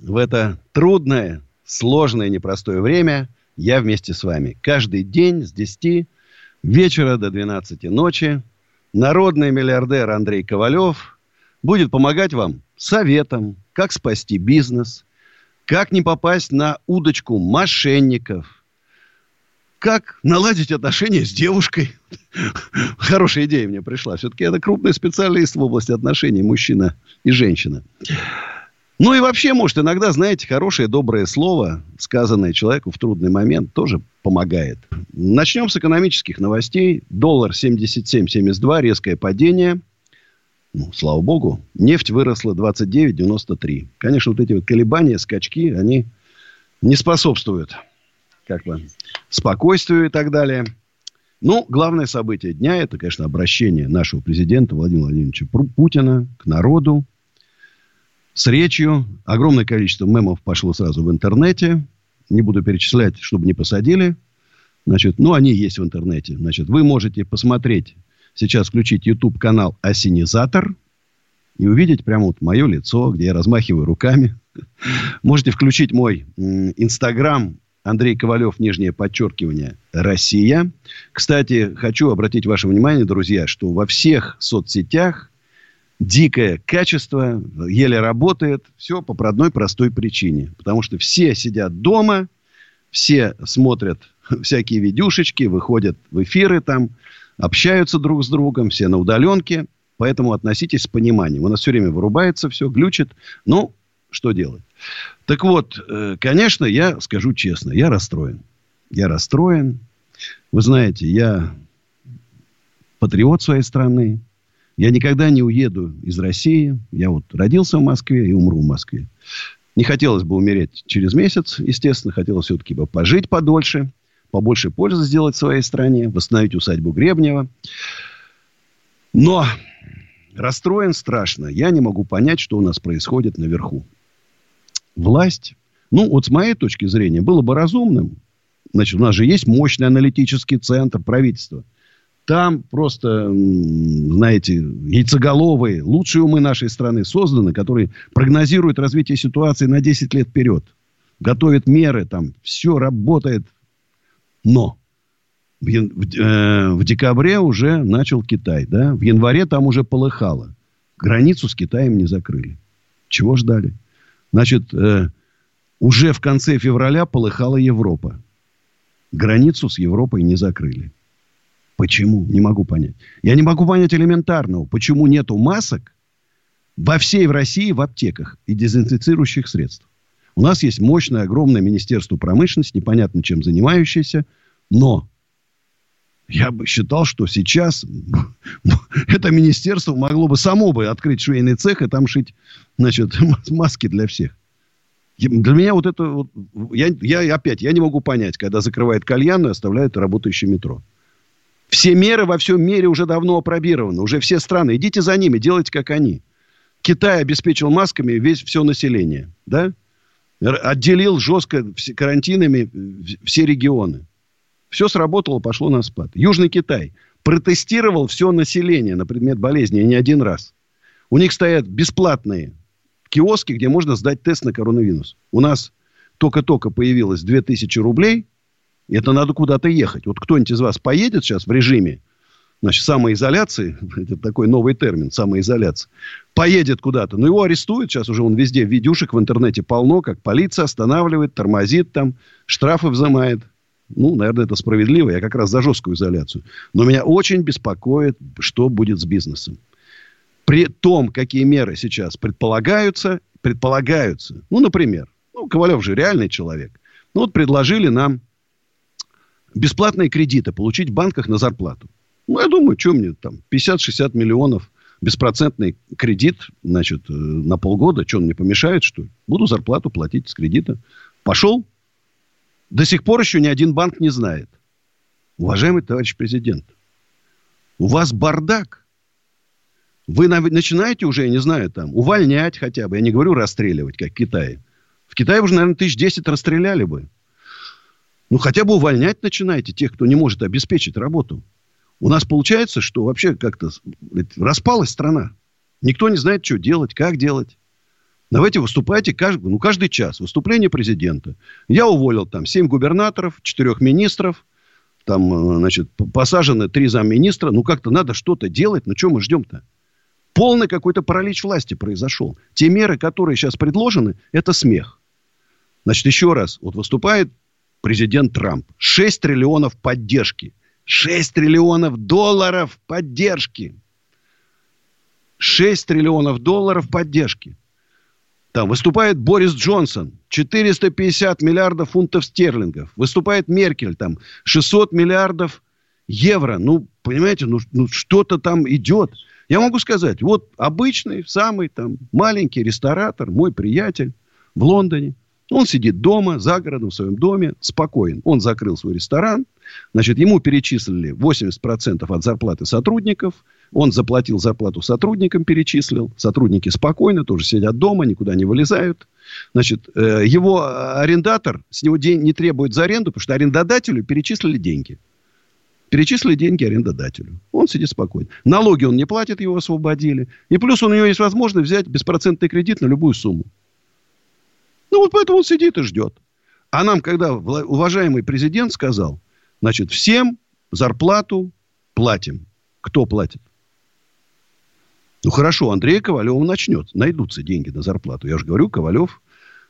В это трудное, сложное, непростое время я вместе с вами. Каждый день с 10 вечера до 12 ночи народный миллиардер Андрей Ковалев будет помогать вам советом, как спасти бизнес, как не попасть на удочку мошенников, как наладить отношения с девушкой. Хорошая идея мне пришла. Все-таки это крупный специалист в области отношений мужчина и женщина. Ну и вообще, может, иногда, знаете, хорошее, доброе слово, сказанное человеку в трудный момент, тоже помогает. Начнем с экономических новостей. Доллар 77.72, резкое падение. Ну, слава богу. Нефть выросла 29.93. Конечно, вот эти вот колебания, скачки, они не способствуют как бы спокойствию и так далее. Ну, главное событие дня – это, конечно, обращение нашего президента Владимира Владимировича Путина к народу, с речью. Огромное количество мемов пошло сразу в интернете. Не буду перечислять, чтобы не посадили. Значит, ну, они есть в интернете. Значит, вы можете посмотреть, сейчас включить YouTube канал Осенизатор и увидеть прямо вот мое лицо, где я размахиваю руками. Можете включить мой Инстаграм Андрей Ковалев, нижнее подчеркивание, Россия. Кстати, хочу обратить ваше внимание, друзья, что во всех соцсетях дикое качество, еле работает. Все по одной простой причине. Потому что все сидят дома, все смотрят всякие видюшечки, выходят в эфиры там, общаются друг с другом, все на удаленке. Поэтому относитесь с пониманием. У нас все время вырубается все, глючит. Ну, что делать? Так вот, э, конечно, я скажу честно, я расстроен. Я расстроен. Вы знаете, я патриот своей страны. Я никогда не уеду из России. Я вот родился в Москве и умру в Москве. Не хотелось бы умереть через месяц, естественно. Хотелось все-таки бы пожить подольше. Побольше пользы сделать своей стране. Восстановить усадьбу Гребнева. Но расстроен страшно. Я не могу понять, что у нас происходит наверху. Власть, ну, вот с моей точки зрения, было бы разумным. Значит, у нас же есть мощный аналитический центр правительства – там просто, знаете, яйцеголовые, лучшие умы нашей страны созданы, которые прогнозируют развитие ситуации на 10 лет вперед. Готовят меры, там все работает. Но в, э, в декабре уже начал Китай, да? В январе там уже полыхало. Границу с Китаем не закрыли. Чего ждали? Значит, э, уже в конце февраля полыхала Европа. Границу с Европой не закрыли. Почему? Не могу понять. Я не могу понять элементарного. Почему нету масок во всей России в аптеках и дезинфицирующих средств? У нас есть мощное, огромное Министерство промышленности, непонятно чем занимающееся, но я бы считал, что сейчас это министерство могло бы само бы открыть швейный цех и там шить, значит, маски для всех. Для меня вот это... Вот, я, я опять, я не могу понять, когда закрывает кальян и оставляет работающее метро. Все меры во всем мире уже давно опробированы. Уже все страны. Идите за ними, делайте, как они. Китай обеспечил масками весь все население. Да? Отделил жестко карантинами все регионы. Все сработало, пошло на спад. Южный Китай протестировал все население на предмет болезни не один раз. У них стоят бесплатные киоски, где можно сдать тест на коронавирус. У нас только-только появилось 2000 рублей – это надо куда-то ехать. Вот кто-нибудь из вас поедет сейчас в режиме значит, самоизоляции, это такой новый термин, самоизоляция, поедет куда-то, но его арестуют, сейчас уже он везде, видюшек в интернете полно, как полиция останавливает, тормозит там, штрафы взимает. Ну, наверное, это справедливо, я как раз за жесткую изоляцию. Но меня очень беспокоит, что будет с бизнесом. При том, какие меры сейчас предполагаются, предполагаются, ну, например, ну, Ковалев же реальный человек, ну, вот предложили нам бесплатные кредиты получить в банках на зарплату. Ну, я думаю, что мне там, 50-60 миллионов беспроцентный кредит, значит, э, на полгода. Что, он мне помешает, что ли? Буду зарплату платить с кредита. Пошел. До сих пор еще ни один банк не знает. Уважаемый товарищ президент, у вас бардак. Вы начинаете уже, я не знаю, там, увольнять хотя бы. Я не говорю расстреливать, как в Китае. В Китае уже, наверное, тысяч десять расстреляли бы. Ну, хотя бы увольнять начинайте тех, кто не может обеспечить работу. У нас получается, что вообще как-то распалась страна. Никто не знает, что делать, как делать. Давайте выступайте каждый, ну, каждый час. Выступление президента. Я уволил там 7 губернаторов, 4 министров. Там, э, значит, посажены 3 замминистра. Ну, как-то надо что-то делать. Ну, что мы ждем-то? Полный какой-то паралич власти произошел. Те меры, которые сейчас предложены, это смех. Значит, еще раз. Вот выступает президент Трамп. 6 триллионов поддержки. 6 триллионов долларов поддержки. 6 триллионов долларов поддержки. Там выступает Борис Джонсон. 450 миллиардов фунтов стерлингов. Выступает Меркель. Там 600 миллиардов евро. Ну, понимаете, ну, ну что-то там идет. Я могу сказать, вот обычный, самый там маленький ресторатор, мой приятель в Лондоне – он сидит дома, за городом, в своем доме, спокоен. Он закрыл свой ресторан. Значит, ему перечислили 80% от зарплаты сотрудников. Он заплатил зарплату сотрудникам, перечислил. Сотрудники спокойно, тоже сидят дома, никуда не вылезают. Значит, э, его арендатор с него день не требует за аренду, потому что арендодателю перечислили деньги. Перечислили деньги арендодателю. Он сидит спокойно. Налоги он не платит, его освободили. И плюс у него есть возможность взять беспроцентный кредит на любую сумму. Ну, вот поэтому он сидит и ждет. А нам, когда уважаемый президент сказал, значит, всем зарплату платим. Кто платит? Ну, хорошо, Андрей Ковалев начнет. Найдутся деньги на зарплату. Я же говорю, Ковалев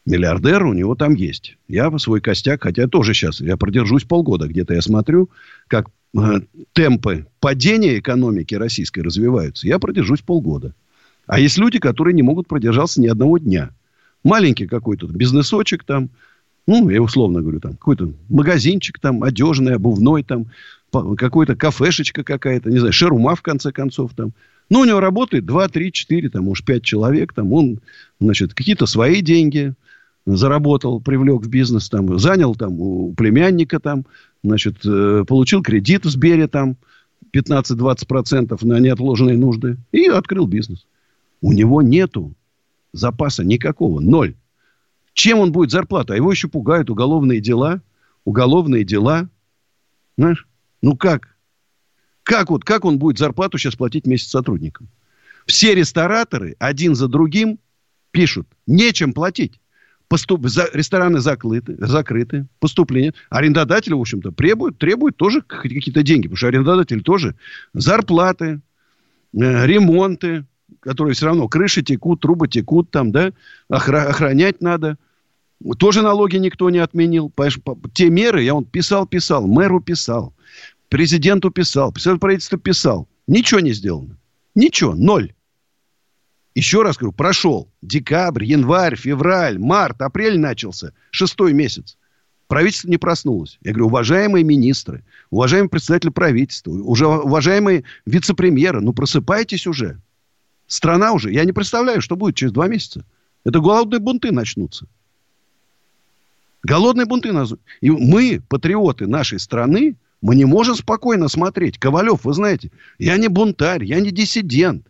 миллиардер, у него там есть. Я свой костяк, хотя тоже сейчас, я продержусь полгода. Где-то я смотрю, как э, темпы падения экономики российской развиваются. Я продержусь полгода. А есть люди, которые не могут продержаться ни одного дня – маленький какой-то бизнесочек там, ну, я условно говорю, там, какой-то магазинчик там, одежный, обувной там, какой-то кафешечка какая-то, не знаю, шерума в конце концов там. Ну, у него работает 2, 3, 4, там, уж 5 человек, там, он, значит, какие-то свои деньги заработал, привлек в бизнес, там, занял там у племянника там, значит, э, получил кредит в Сбере там 15-20% на неотложенные нужды и открыл бизнес. У него нету запаса никакого. Ноль. Чем он будет зарплату? А его еще пугают уголовные дела. Уголовные дела. Знаешь? Ну как? Как вот, как он будет зарплату сейчас платить месяц сотрудникам? Все рестораторы один за другим пишут, нечем платить. Поступ... За... Рестораны закрыты, закрыты, поступления. Арендодатели, в общем-то, требуют, требуют тоже какие-то деньги. Потому что арендодатели тоже зарплаты, э, ремонты, которые все равно крыши текут, трубы текут там, да, охра- охранять надо. Тоже налоги никто не отменил. Те меры, я он писал, писал, мэру писал, президенту писал, правительства писал. Ничего не сделано. Ничего, ноль. Еще раз говорю, прошел декабрь, январь, февраль, март, апрель начался, шестой месяц. Правительство не проснулось. Я говорю, уважаемые министры, уважаемые председатели правительства, уже уважаемые вице-премьеры, ну просыпайтесь уже. Страна уже, я не представляю, что будет через два месяца. Это голодные бунты начнутся. Голодные бунты. И мы, патриоты нашей страны, мы не можем спокойно смотреть. Ковалев, вы знаете, я не бунтарь, я не диссидент.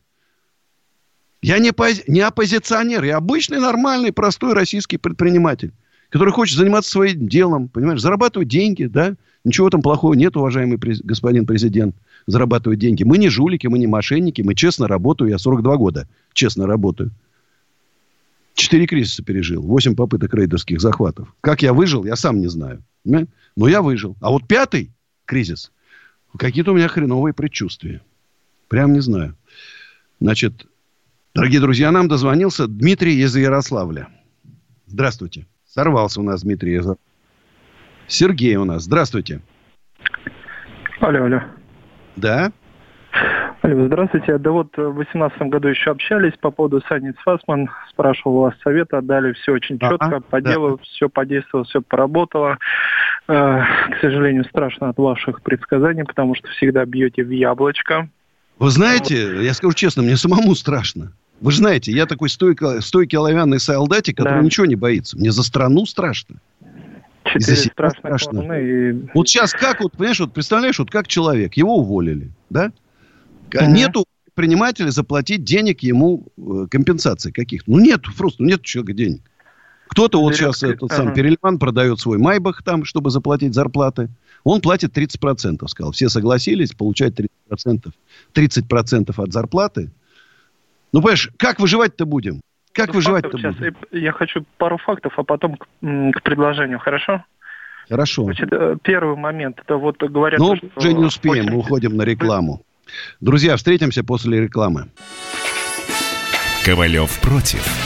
Я не, пози... не оппозиционер, я обычный, нормальный, простой российский предприниматель, который хочет заниматься своим делом, понимаешь, зарабатывать деньги, да? Ничего там плохого нет, уважаемый господин президент зарабатывать деньги. Мы не жулики, мы не мошенники, мы честно работаю. Я 42 года честно работаю. Четыре кризиса пережил, восемь попыток рейдерских захватов. Как я выжил, я сам не знаю. Но я выжил. А вот пятый кризис, какие-то у меня хреновые предчувствия. Прям не знаю. Значит, дорогие друзья, нам дозвонился Дмитрий из Ярославля. Здравствуйте. Сорвался у нас Дмитрий. Сергей у нас. Здравствуйте. Алло, алло. Да. Алло, здравствуйте. Да вот в 2018 году еще общались по поводу Саниц Фасман. Спрашивал у вас совета, отдали все очень четко, а, по да. делу, все подействовало, все поработало. Э, к сожалению, страшно от ваших предсказаний, потому что всегда бьете в яблочко. Вы знаете, я скажу честно, мне самому страшно. Вы же знаете, я такой стойкий, стойкий оловянный солдатик, который да. ничего не боится. Мне за страну страшно. Четыре страшно. И... Вот сейчас как, вот, понимаешь, вот представляешь, вот как человек, его уволили, да? Угу. Нету предпринимателя заплатить денег ему э, компенсации каких-то. Ну, нет, просто нет человека денег. Кто-то вот сейчас этот ага. сам Перельман продает свой Майбах там, чтобы заплатить зарплаты. Он платит 30%, сказал. Все согласились получать 30%. 30% от зарплаты. Ну, понимаешь, как выживать-то будем? Как выживать-то будем? Сейчас я хочу пару фактов, а потом к, к предложению, хорошо? Хорошо. Значит, э, первый момент, это вот говорят... Ну, уже не успеем, очень... мы уходим на рекламу. Друзья, встретимся после рекламы. Ковалев против.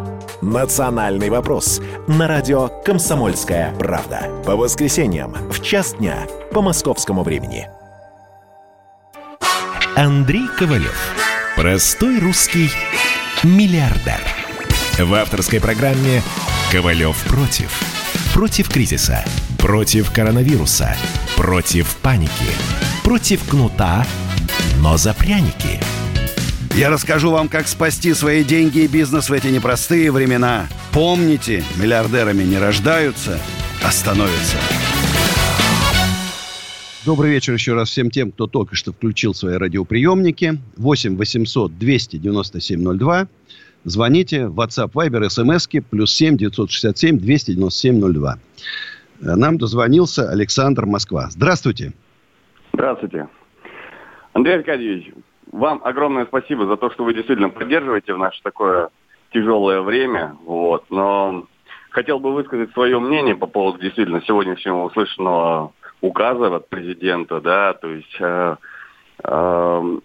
«Национальный вопрос» на радио «Комсомольская правда». По воскресеньям в час дня по московскому времени. Андрей Ковалев. Простой русский миллиардер. В авторской программе «Ковалев против». Против кризиса, против коронавируса, против паники, против кнута, но за пряники – я расскажу вам, как спасти свои деньги и бизнес в эти непростые времена. Помните, миллиардерами не рождаются, а становятся. Добрый вечер еще раз всем тем, кто только что включил свои радиоприемники. 8 800 297 02. Звоните. WhatsApp, Viber, SMS, плюс 7 967 297 02. Нам дозвонился Александр Москва. Здравствуйте. Здравствуйте. Андрей Аркадьевич, вам огромное спасибо за то, что вы действительно поддерживаете в наше такое тяжелое время. Вот. Но хотел бы высказать свое мнение по поводу действительно сегодняшнего услышанного указа от президента, да, то есть э, э,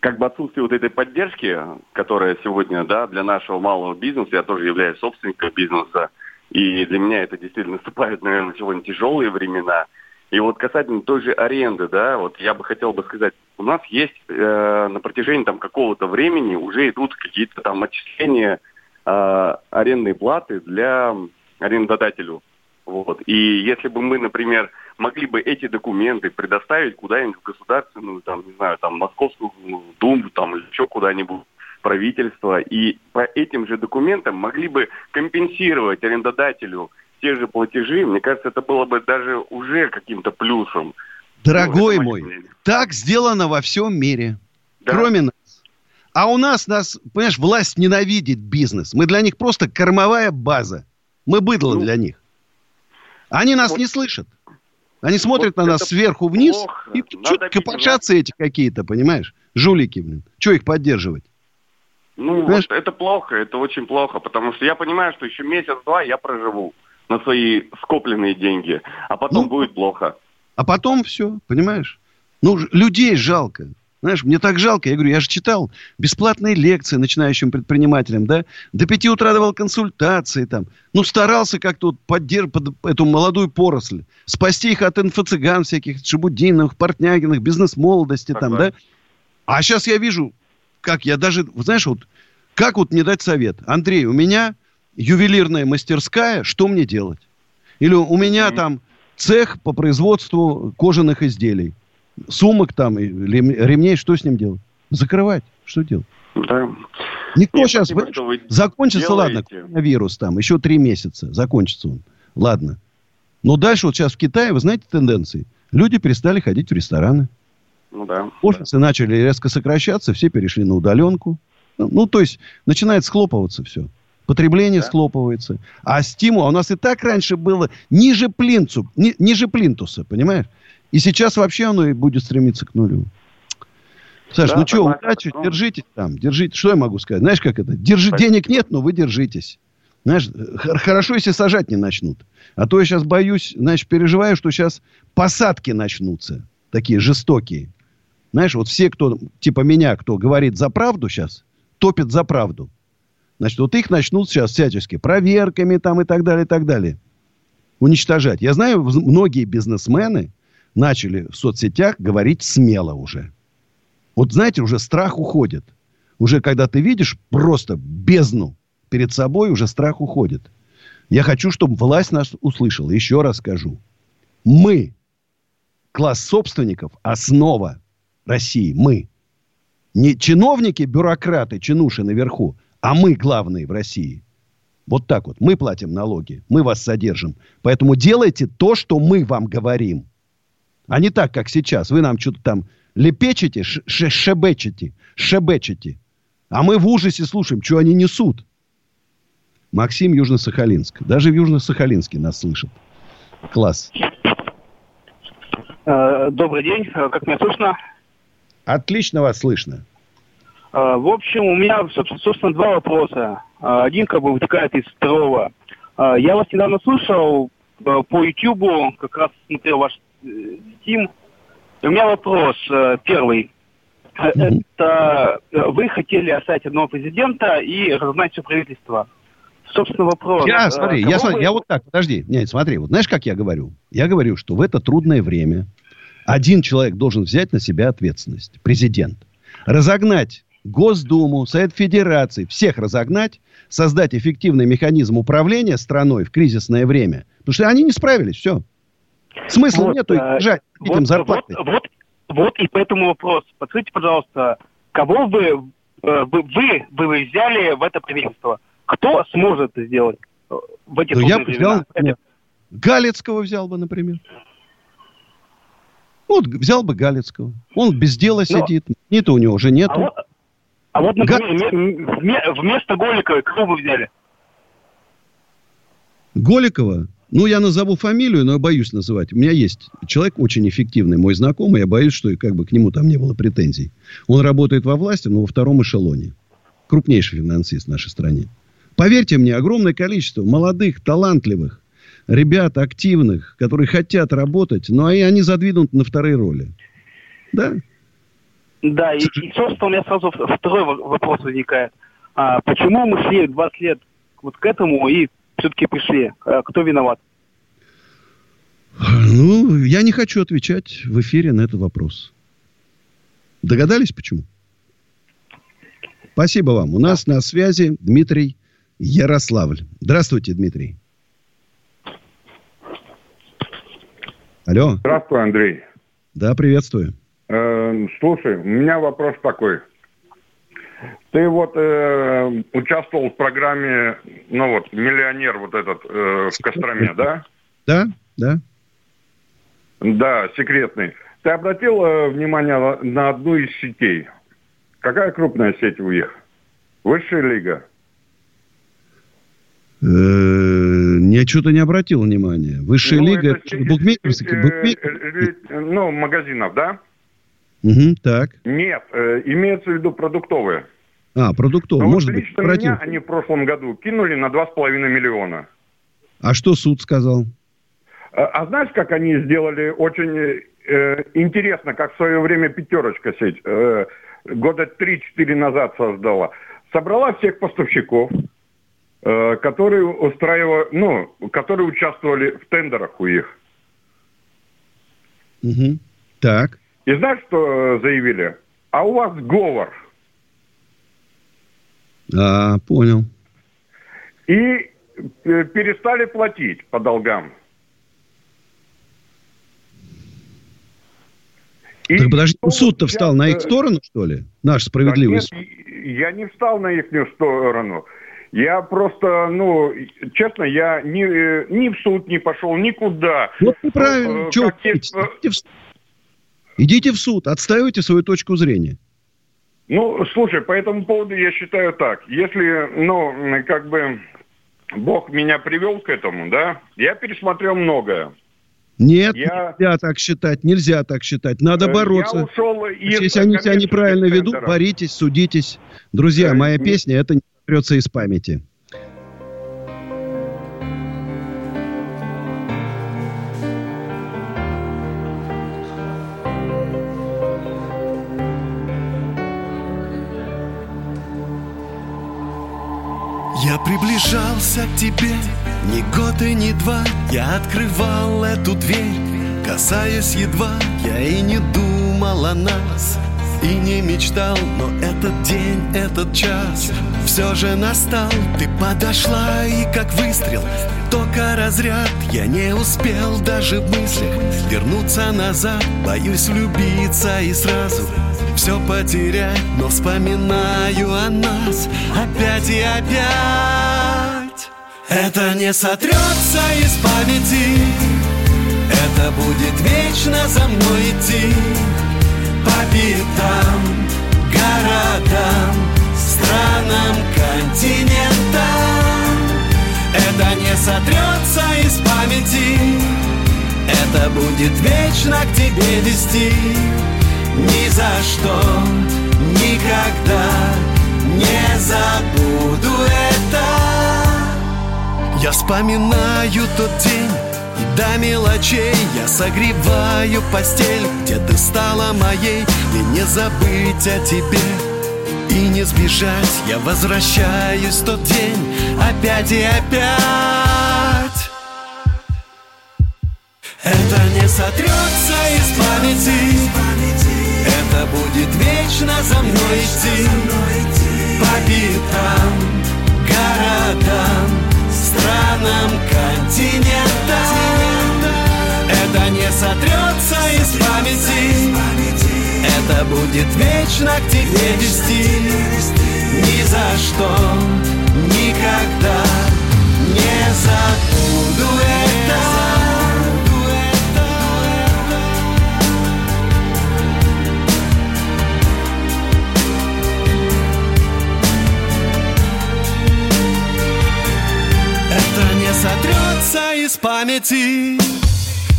как бы отсутствие вот этой поддержки, которая сегодня, да, для нашего малого бизнеса, я тоже являюсь собственником бизнеса, и для меня это действительно наступают, наверное, сегодня тяжелые времена – и вот касательно той же аренды, да, вот я бы хотел бы сказать, у нас есть э, на протяжении там какого-то времени уже идут какие-то там отчисления э, арендной платы для арендодателю. Вот. И если бы мы, например, могли бы эти документы предоставить куда-нибудь в государственную, там, не знаю, там, Московскую Думу, там, или еще куда-нибудь, правительство, и по этим же документам могли бы компенсировать арендодателю те же платежи, мне кажется, это было бы даже уже каким-то плюсом. Дорогой ну, мой, мнение. так сделано во всем мире. Да. Кроме нас. А у нас, нас, понимаешь, власть ненавидит бизнес. Мы для них просто кормовая база. Мы быдло ну, для них. Они нас вот. не слышат. Они смотрят вот на нас сверху вниз плохо. и что-то копошатся эти какие-то, понимаешь? Жулики, блин. Что их поддерживать? Ну, вот это плохо, это очень плохо, потому что я понимаю, что еще месяц-два я проживу на свои скопленные деньги, а потом ну, будет плохо. А потом все, понимаешь? Ну, людей жалко. Знаешь, мне так жалко. Я говорю, я же читал бесплатные лекции начинающим предпринимателям, да? До пяти утра давал консультации там. Ну, старался как-то вот поддерживать эту молодую поросль. Спасти их от инфо-цыган всяких, Шабудиновых, Портнягиных, бизнес-молодости там, да? А сейчас я вижу, как я даже, знаешь, вот, как вот мне дать совет? Андрей, у меня ювелирная мастерская, что мне делать? Или у меня там цех по производству кожаных изделий, сумок там, ремней, что с ним делать? Закрывать, что делать? Да. Никто Нет, сейчас... Спасибо, вы закончится, делаете. ладно, коронавирус там, еще три месяца, закончится он. Ладно. Но дальше вот сейчас в Китае, вы знаете тенденции? Люди перестали ходить в рестораны. Ну да. Офисы да. начали резко сокращаться, все перешли на удаленку. Ну, ну, то есть, начинает схлопываться все. Потребление да. схлопывается. А стимул, а у нас и так раньше было ниже, плинцу, ни, ниже плинтуса, понимаешь? И сейчас вообще оно и будет стремиться к нулю. Саш, да, ну что, удачи, ну... держитесь там, держитесь. Что я могу сказать? Знаешь, как это? Держи, Спасибо. денег нет, но вы держитесь. Знаешь, хорошо, если сажать не начнут. А то я сейчас боюсь, знаешь, переживаю, что сейчас посадки начнутся. Такие жестокие. Знаешь, вот все, кто, типа меня, кто говорит за правду сейчас, топит за правду. Значит, вот их начнут сейчас всячески проверками там и так далее, и так далее. Уничтожать. Я знаю, многие бизнесмены начали в соцсетях говорить смело уже. Вот знаете, уже страх уходит. Уже когда ты видишь просто бездну перед собой, уже страх уходит. Я хочу, чтобы власть нас услышала. Еще раз скажу. Мы, класс собственников, основа России. Мы. Не чиновники, бюрократы, чинуши наверху, а мы главные в России. Вот так вот. Мы платим налоги. Мы вас содержим. Поэтому делайте то, что мы вам говорим. А не так, как сейчас. Вы нам что-то там лепечете, шебечете, шебечете. А мы в ужасе слушаем, что они несут. Максим Южно-Сахалинск. Даже в Южно-Сахалинске нас слышат. Класс. Э, добрый день. Э, как меня слышно? Отлично вас слышно. Э, в общем, у меня, собственно, два вопроса. Один как бы вытекает из второго. Я вас недавно слушал по YouTube, как раз смотрел ваш Steam. И у меня вопрос первый. Это вы хотели оставить одного президента и разузнать все правительство собственно, вопрос. Я, смотри, я, смотри, я вот так, подожди. Нет, смотри, вот знаешь, как я говорю? Я говорю, что в это трудное время один человек должен взять на себя ответственность. Президент. Разогнать Госдуму, Совет Федерации, всех разогнать, создать эффективный механизм управления страной в кризисное время. Потому что они не справились, все. Смысла вот, нету э, жать вот, этим зарплатой. Вот, вот, вот и поэтому вопрос. Подскажите, пожалуйста, кого бы э, вы, вы, вы взяли в это правительство? Кто сможет это сделать э, в эти ну, я бы взял, например, Галецкого взял бы, например. Вот взял бы Галецкого. Он без дела Но... сидит. Ни-то у него уже нету. А вот, а вот например, Га... вместо Голикова кого бы взяли? Голикова? Ну, я назову фамилию, но я боюсь называть. У меня есть человек очень эффективный, мой знакомый. Я боюсь, что как бы к нему там не было претензий. Он работает во власти, но во втором эшелоне. Крупнейший финансист в нашей стране. Поверьте мне, огромное количество молодых, талантливых ребят, активных, которые хотят работать, но и они задвинуты на вторые роли. Да? Да, и, и собственно, у меня сразу второй вопрос возникает. А почему мы шли 20 лет вот к этому и все-таки пришли? А кто виноват? Ну, я не хочу отвечать в эфире на этот вопрос. Догадались, почему? Спасибо вам. У нас на связи Дмитрий Ярославль. Здравствуйте, Дмитрий. Алло. Здравствуй, Андрей. Да, приветствую. Э, слушай, у меня вопрос такой. Ты вот э, участвовал в программе, ну вот, миллионер вот этот э, в Костроме, да? Да, да. Да, секретный. Ты обратил э, внимание на одну из сетей? Какая крупная сеть у них? Высшая лига? Э, я что-то не обратил внимания. Высшая ну, лига, это букмекерские, букмекерские. Ну, магазинов, да? Угу, так. Нет, э, имеется в виду продуктовые. А, продуктовые, Но может вот быть. Лично обратил. меня они в прошлом году кинули на 2,5 миллиона. А что суд сказал? А, а знаешь, как они сделали очень э, интересно, как в свое время пятерочка сеть э, года 3-4 назад создала. Собрала всех поставщиков, Э, которые устраивали, ну, которые участвовали в тендерах у них. Угу. Так. И знаешь, что заявили? А у вас говор. А, понял. И э, перестали платить по долгам. И так подожди, суд-то встал на их сторону, что ли? Наш справедливый нет, суд. Я не встал на их сторону. Я просто, ну, честно, я ни, э, ни в суд не пошел, никуда. Вот неправильно. Чего? Есть... Идите, в... Суд, отстаивайте свою точку зрения. Ну, слушай, по этому поводу я считаю так. Если, ну, как бы Бог меня привел к этому, да, я пересмотрел многое. Нет, я... нельзя так считать, нельзя так считать. Надо э, бороться. Я ушел из Если они себя неправильно ведут, боритесь, судитесь. Друзья, моя песня, это трется из памяти. И ни два. Я открывал эту дверь Касаясь едва. Я и не думал о нас и не мечтал, но этот день, этот час Все же настал, ты подошла и как выстрел Только разряд, я не успел даже в мыслях Вернуться назад, боюсь влюбиться и сразу Все потерять, но вспоминаю о нас. Опять и опять Это не сотрется из памяти Это будет вечно за мной идти по пятам, городам, странам, континентам. Это не сотрется из памяти, это будет вечно к тебе вести. Ни за что, никогда не забуду это. Я вспоминаю тот день, до мелочей я согреваю постель Где ты стала моей И не забыть о тебе. И не сбежать Я возвращаюсь в тот день Опять и опять. Это не сотрется из памяти Это будет вечно за мной идти. По пятам, городам странам, континентам Это не сотрется из памяти. Это будет вечно к тебе вести. Ни за что, никогда не забуду это сотрется из памяти.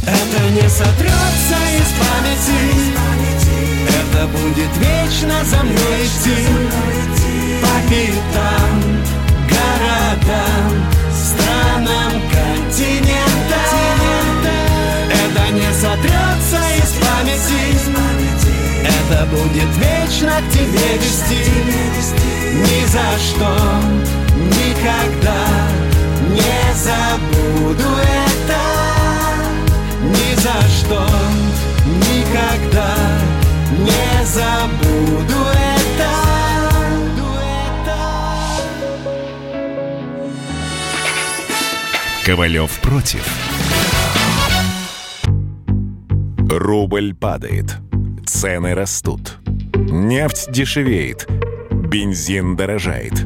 Это не сотрется из памяти. Это будет вечно за мной идти. По пятам, городам, странам, континентам Это не сотрется из памяти. Это будет вечно к тебе вести. Ни за что, никогда не забуду это Ни за что, никогда Не забуду это Ковалев против. Рубль падает. Цены растут. Нефть дешевеет. Бензин дорожает.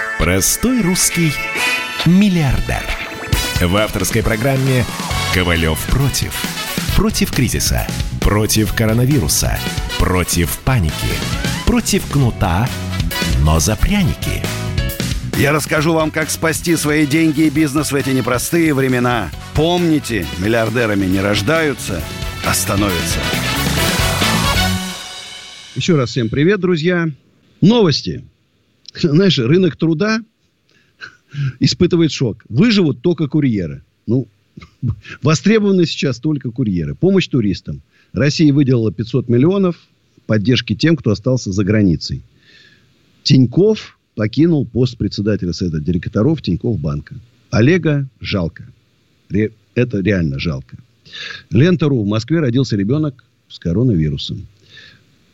Простой русский миллиардер. В авторской программе «Ковалев против». Против кризиса, против коронавируса, против паники, против кнута, но за пряники. Я расскажу вам, как спасти свои деньги и бизнес в эти непростые времена. Помните, миллиардерами не рождаются, а становятся. Еще раз всем привет, друзья. Новости. Знаешь, рынок труда испытывает шок. Выживут только курьеры. Ну, востребованы сейчас только курьеры. Помощь туристам. Россия выделила 500 миллионов поддержки тем, кто остался за границей. Тиньков покинул пост председателя Совета директоров Тиньков банка. Олега жалко. Ре, это реально жалко. Лента.ру. В Москве родился ребенок с коронавирусом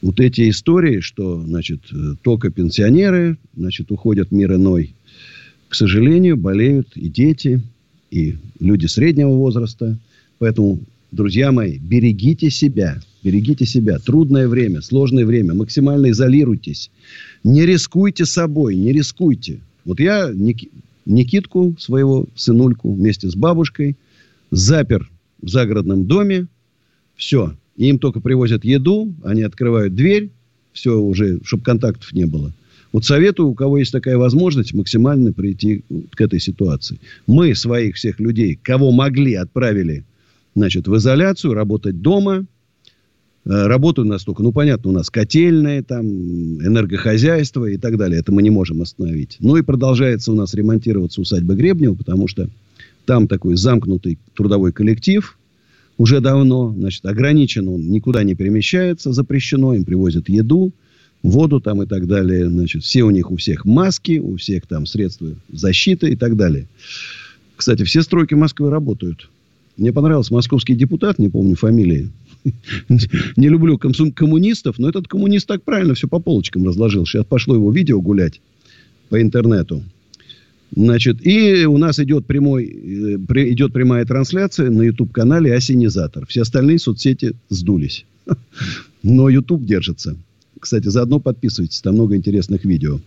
вот эти истории, что, значит, э, только пенсионеры, значит, уходят мир иной, к сожалению, болеют и дети, и люди среднего возраста. Поэтому, друзья мои, берегите себя. Берегите себя. Трудное время, сложное время. Максимально изолируйтесь. Не рискуйте собой, не рискуйте. Вот я Никитку, своего сынульку, вместе с бабушкой запер в загородном доме. Все, им только привозят еду, они открывают дверь, все уже, чтобы контактов не было. Вот советую, у кого есть такая возможность, максимально прийти к этой ситуации. Мы своих всех людей, кого могли, отправили значит, в изоляцию, работать дома. Э, Работа у нас только, ну, понятно, у нас котельные, там, энергохозяйство и так далее. Это мы не можем остановить. Ну, и продолжается у нас ремонтироваться усадьба Гребнева, потому что там такой замкнутый трудовой коллектив уже давно. Значит, ограничен он, никуда не перемещается, запрещено. Им привозят еду, воду там и так далее. Значит, все у них, у всех маски, у всех там средства защиты и так далее. Кстати, все стройки Москвы работают. Мне понравился московский депутат, не помню фамилии. Не люблю коммунистов, но этот коммунист так правильно все по полочкам разложил. Сейчас пошло его видео гулять по интернету. Значит, и у нас идет, прямой, э, идет прямая трансляция на YouTube-канале «Осенизатор». Все остальные соцсети сдулись. Но YouTube держится. Кстати, заодно подписывайтесь, там много интересных видео.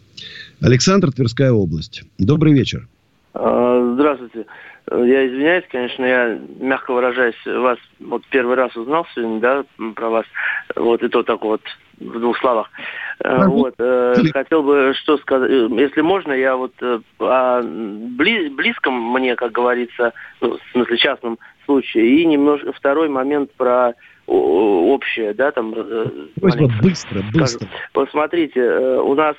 Александр, Тверская область. Добрый вечер. А, здравствуйте. Я извиняюсь, конечно, я, мягко выражаясь, вас вот первый раз узнал сегодня, да, про вас. Вот, и то так вот в двух словах. А, вот, э, хотел бы что сказать, э, если можно, я вот э, о бли, близком мне, как говорится, ну, в смысле частном случае, и немножко второй момент про общее, да, там... Просьба быстро, быстро. Посмотрите, у нас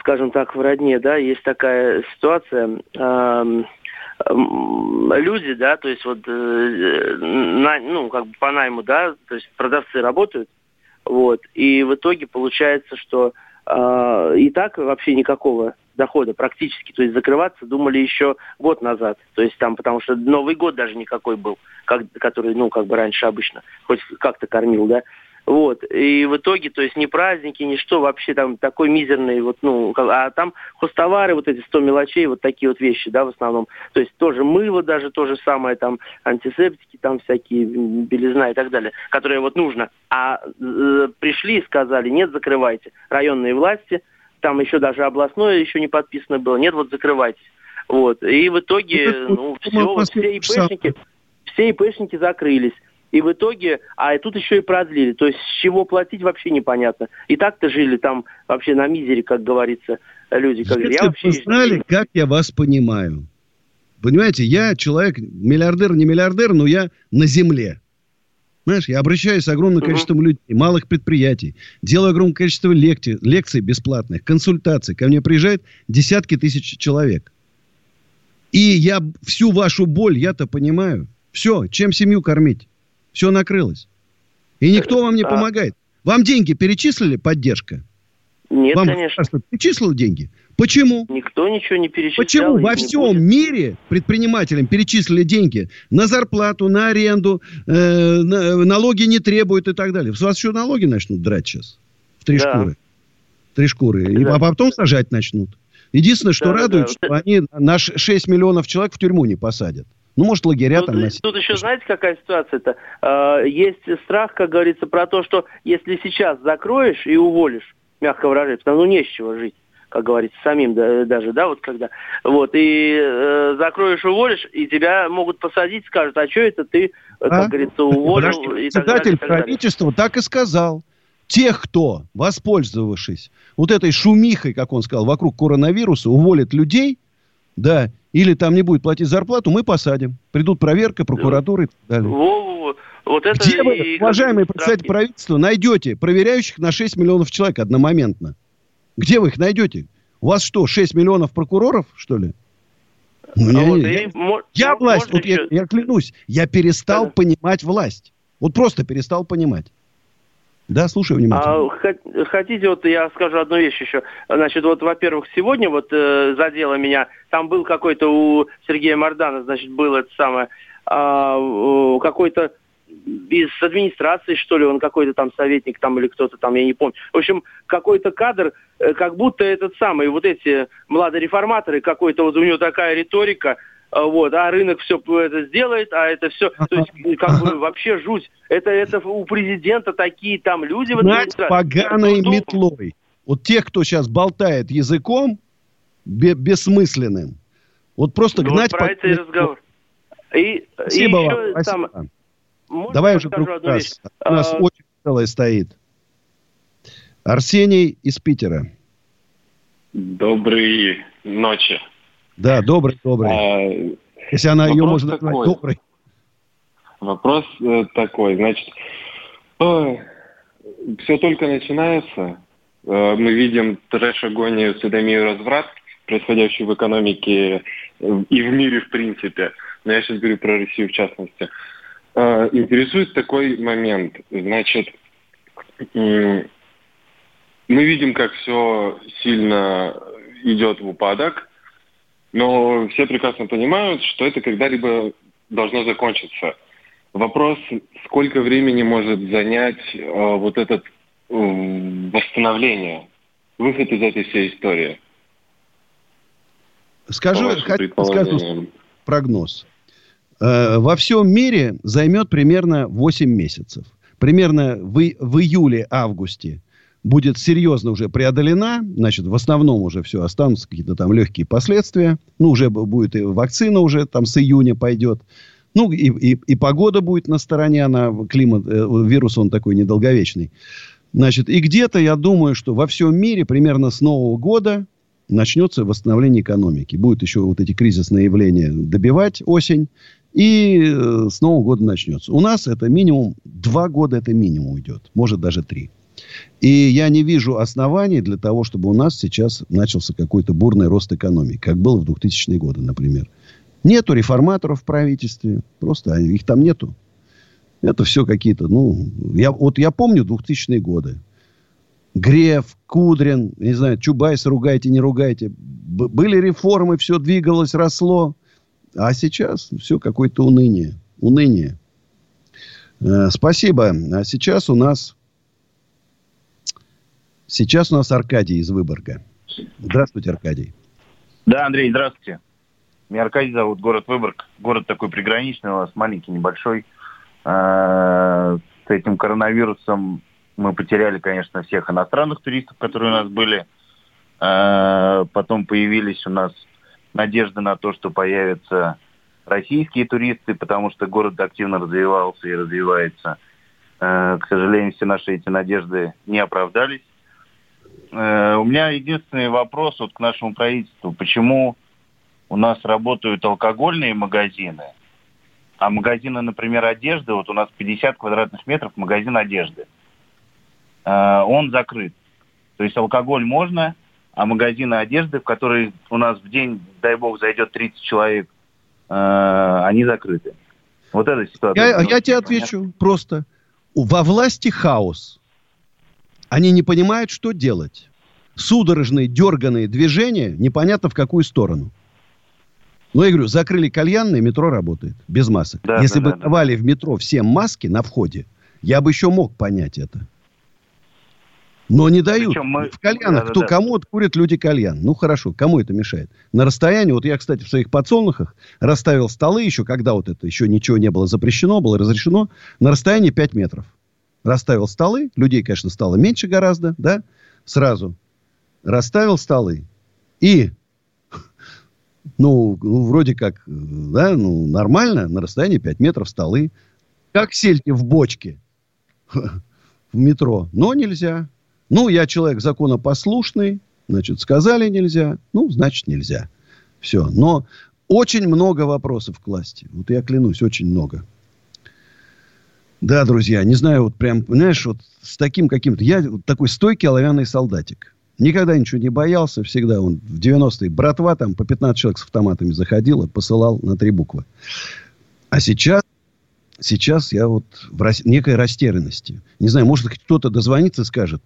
скажем так, в родне, да, есть такая ситуация, люди, да, то есть вот э, на, ну, как бы по найму, да, то есть продавцы работают, вот, и в итоге получается, что э, и так вообще никакого дохода практически, то есть закрываться думали еще год назад, то есть там, потому что Новый год даже никакой был, как, который, ну, как бы раньше обычно, хоть как-то кормил, да, вот. И в итоге, то есть ни праздники, ни что, вообще там такой мизерный, вот, ну, а там хостовары, вот эти 100 мелочей, вот такие вот вещи, да, в основном. То есть тоже мыло даже, то же самое, там, антисептики, там всякие, белизна и так далее, которые вот нужно. А э, пришли и сказали, нет, закрывайте. Районные власти, там еще даже областное еще не подписано было, нет, вот закрывайтесь. Вот. И в итоге, ну, все, вот все ИПшники, все ИПшники закрылись. И в итоге, а тут еще и продлили. То есть с чего платить вообще непонятно. И так-то жили там вообще на мизере, как говорится, люди. Как, Если я вообще... вы знали, как я вас понимаю. Понимаете, я человек, миллиардер, не миллиардер, но я на земле. Знаешь, я обращаюсь с огромным количеством uh-huh. людей, малых предприятий, делаю огромное количество лекций, лекций бесплатных, консультаций. Ко мне приезжают десятки тысяч человек. И я всю вашу боль, я-то понимаю. Все, чем семью кормить? Все накрылось. И никто вам не помогает. Вам деньги перечислили, поддержка? Нет, вам конечно. перечислил деньги? Почему? Никто ничего не перечислял. Почему во всем будет. мире предпринимателям перечислили деньги на зарплату, на аренду, э, на, налоги не требуют и так далее? С вас еще налоги начнут драть сейчас? В три да. шкуры. Три шкуры. Да. И, а потом сажать начнут. Единственное, что да, радует, да. что они наши 6 миллионов человек в тюрьму не посадят. Ну, может, лагеря тут, там носить. Тут еще знаете, какая ситуация-то? Э, есть страх, как говорится, про то, что если сейчас закроешь и уволишь, мягко выражаясь, потому что ну, не с чего жить как говорится, самим да, даже, да, вот когда, вот, и э, закроешь, уволишь, и тебя могут посадить, скажут, а что это ты, а? как говорится, уволил, Подожди, и так далее. правительства так и сказал. Тех, кто, воспользовавшись вот этой шумихой, как он сказал, вокруг коронавируса, уволит людей, да, или там не будет платить зарплату, мы посадим. Придут проверка, прокуратура и так далее. Во-во-во. Вот это Где вы, уважаемые представители правительства, найдете проверяющих на 6 миллионов человек одномоментно? Где вы их найдете? У вас что, 6 миллионов прокуроров, что ли? Ну, а я, вот я, и, я, я власть, вот еще... я, я клянусь, я перестал да. понимать власть. Вот просто перестал понимать. Да, слушаю внимательно. А, хотите, вот я скажу одну вещь еще. Значит, вот, во-первых, сегодня вот э, задело меня, там был какой-то у Сергея Мардана, значит, был это самое, э, какой-то из администрации, что ли, он какой-то там советник там или кто-то там, я не помню. В общем, какой-то кадр, э, как будто этот самый, вот эти младореформаторы, какой-то вот у него такая риторика, вот, а рынок все это сделает, а это все, то есть как бы вообще жуть. Это, это у президента такие там люди... Гнать поганой ну, метлой. Вот тех, кто сейчас болтает языком бессмысленным, вот просто ну, гнать... Вот про это и разговор. И, спасибо и еще вам, спасибо. Там, Давай уже друг раз. У нас а... очень целое стоит. Арсений из Питера. Доброй ночи. Да, добрый, добрый. А, Если она ее можно назвать такой. доброй. Вопрос э, такой, значит, все только начинается. Э, мы видим трэш-агонию, садомию, разврат, происходящий в экономике э, и в мире в принципе. Но я сейчас говорю про Россию в частности. Интересует такой момент. Значит, мы видим, как все сильно идет в упадок, но все прекрасно понимают, что это когда-либо должно закончиться. Вопрос, сколько времени может занять э, вот этот э, восстановление, выход из этой всей истории? Скажу, скажу прогноз. Э, Во всем мире займет примерно 8 месяцев. Примерно в, в июле-августе будет серьезно уже преодолена. Значит, в основном уже все, останутся какие-то там легкие последствия. Ну, уже будет и вакцина уже там с июня пойдет. Ну, и, и, и погода будет на стороне, она, климат, э, вирус, он такой недолговечный. Значит, и где-то, я думаю, что во всем мире примерно с Нового года начнется восстановление экономики. Будут еще вот эти кризисные явления добивать осень. И э, с Нового года начнется. У нас это минимум, два года это минимум идет. Может, даже три. И я не вижу оснований для того, чтобы у нас сейчас начался какой-то бурный рост экономики, как было в 2000-е годы, например. Нету реформаторов в правительстве. Просто их там нету. Это все какие-то, ну... Я, вот я помню 2000-е годы. Греф, Кудрин, не знаю, Чубайс, ругайте, не ругайте. Б- были реформы, все двигалось, росло. А сейчас все какое-то уныние. Уныние. Э, спасибо. А сейчас у нас... Сейчас у нас Аркадий из Выборга. Здравствуйте, Аркадий. Да, Андрей, здравствуйте. Меня Аркадий зовут, город Выборг. Город такой приграничный у нас, маленький, небольшой. Э, С этим коронавирусом мы потеряли, конечно, всех иностранных туристов, которые у нас были. Э, Потом появились у нас надежды на то, что появятся российские туристы, потому что город активно развивался и развивается. Э, К сожалению, все наши эти надежды не оправдались. Э, У меня единственный вопрос вот к нашему правительству. Почему у нас работают алкогольные магазины, а магазины, например, одежды, вот у нас 50 квадратных метров магазин одежды, Э, он закрыт. То есть алкоголь можно, а магазины одежды, в которые у нас в день, дай бог, зайдет 30 человек, э, они закрыты. Вот эта ситуация. Я, я тебе отвечу просто. Во власти хаос. Они не понимают, что делать. Судорожные, дерганные движения, непонятно в какую сторону. Ну, я говорю, закрыли кальянные, метро работает без масок. Да, Если да, бы да, да. давали в метро всем маски на входе, я бы еще мог понять это. Но не дают. Причем мы- В кальянах, Да-да-да. кто кому вот курят люди кальян. Ну, хорошо, кому это мешает? На расстоянии, вот я, кстати, в своих подсолнухах расставил столы еще, когда вот это еще ничего не было запрещено, было разрешено, на расстоянии 5 метров. Расставил столы, людей, конечно, стало меньше гораздо, да, сразу. Расставил столы. И, ну, ну, вроде как, да, ну, нормально, на расстоянии 5 метров столы. Как сельки в бочке в метро. Но нельзя. Ну, я человек законопослушный, значит, сказали нельзя, ну, значит, нельзя. Все. Но очень много вопросов к власти. Вот я клянусь, очень много. Да, друзья, не знаю, вот прям, знаешь, вот с таким каким-то... Я такой стойкий оловянный солдатик. Никогда ничего не боялся, всегда он в 90-е братва там по 15 человек с автоматами заходила, посылал на три буквы. А сейчас, сейчас я вот в рас- некой растерянности. Не знаю, может кто-то дозвонится и скажет,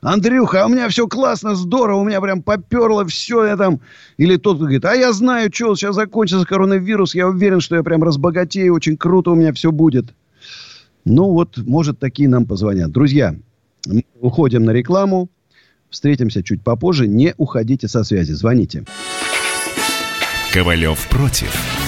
Андрюха, а у меня все классно, здорово, у меня прям поперло все, я там... Или тот говорит, а я знаю, что сейчас закончится коронавирус, я уверен, что я прям разбогатею, очень круто у меня все будет. Ну вот, может, такие нам позвонят. Друзья, мы уходим на рекламу. Встретимся чуть попозже. Не уходите со связи. Звоните. Ковалев против.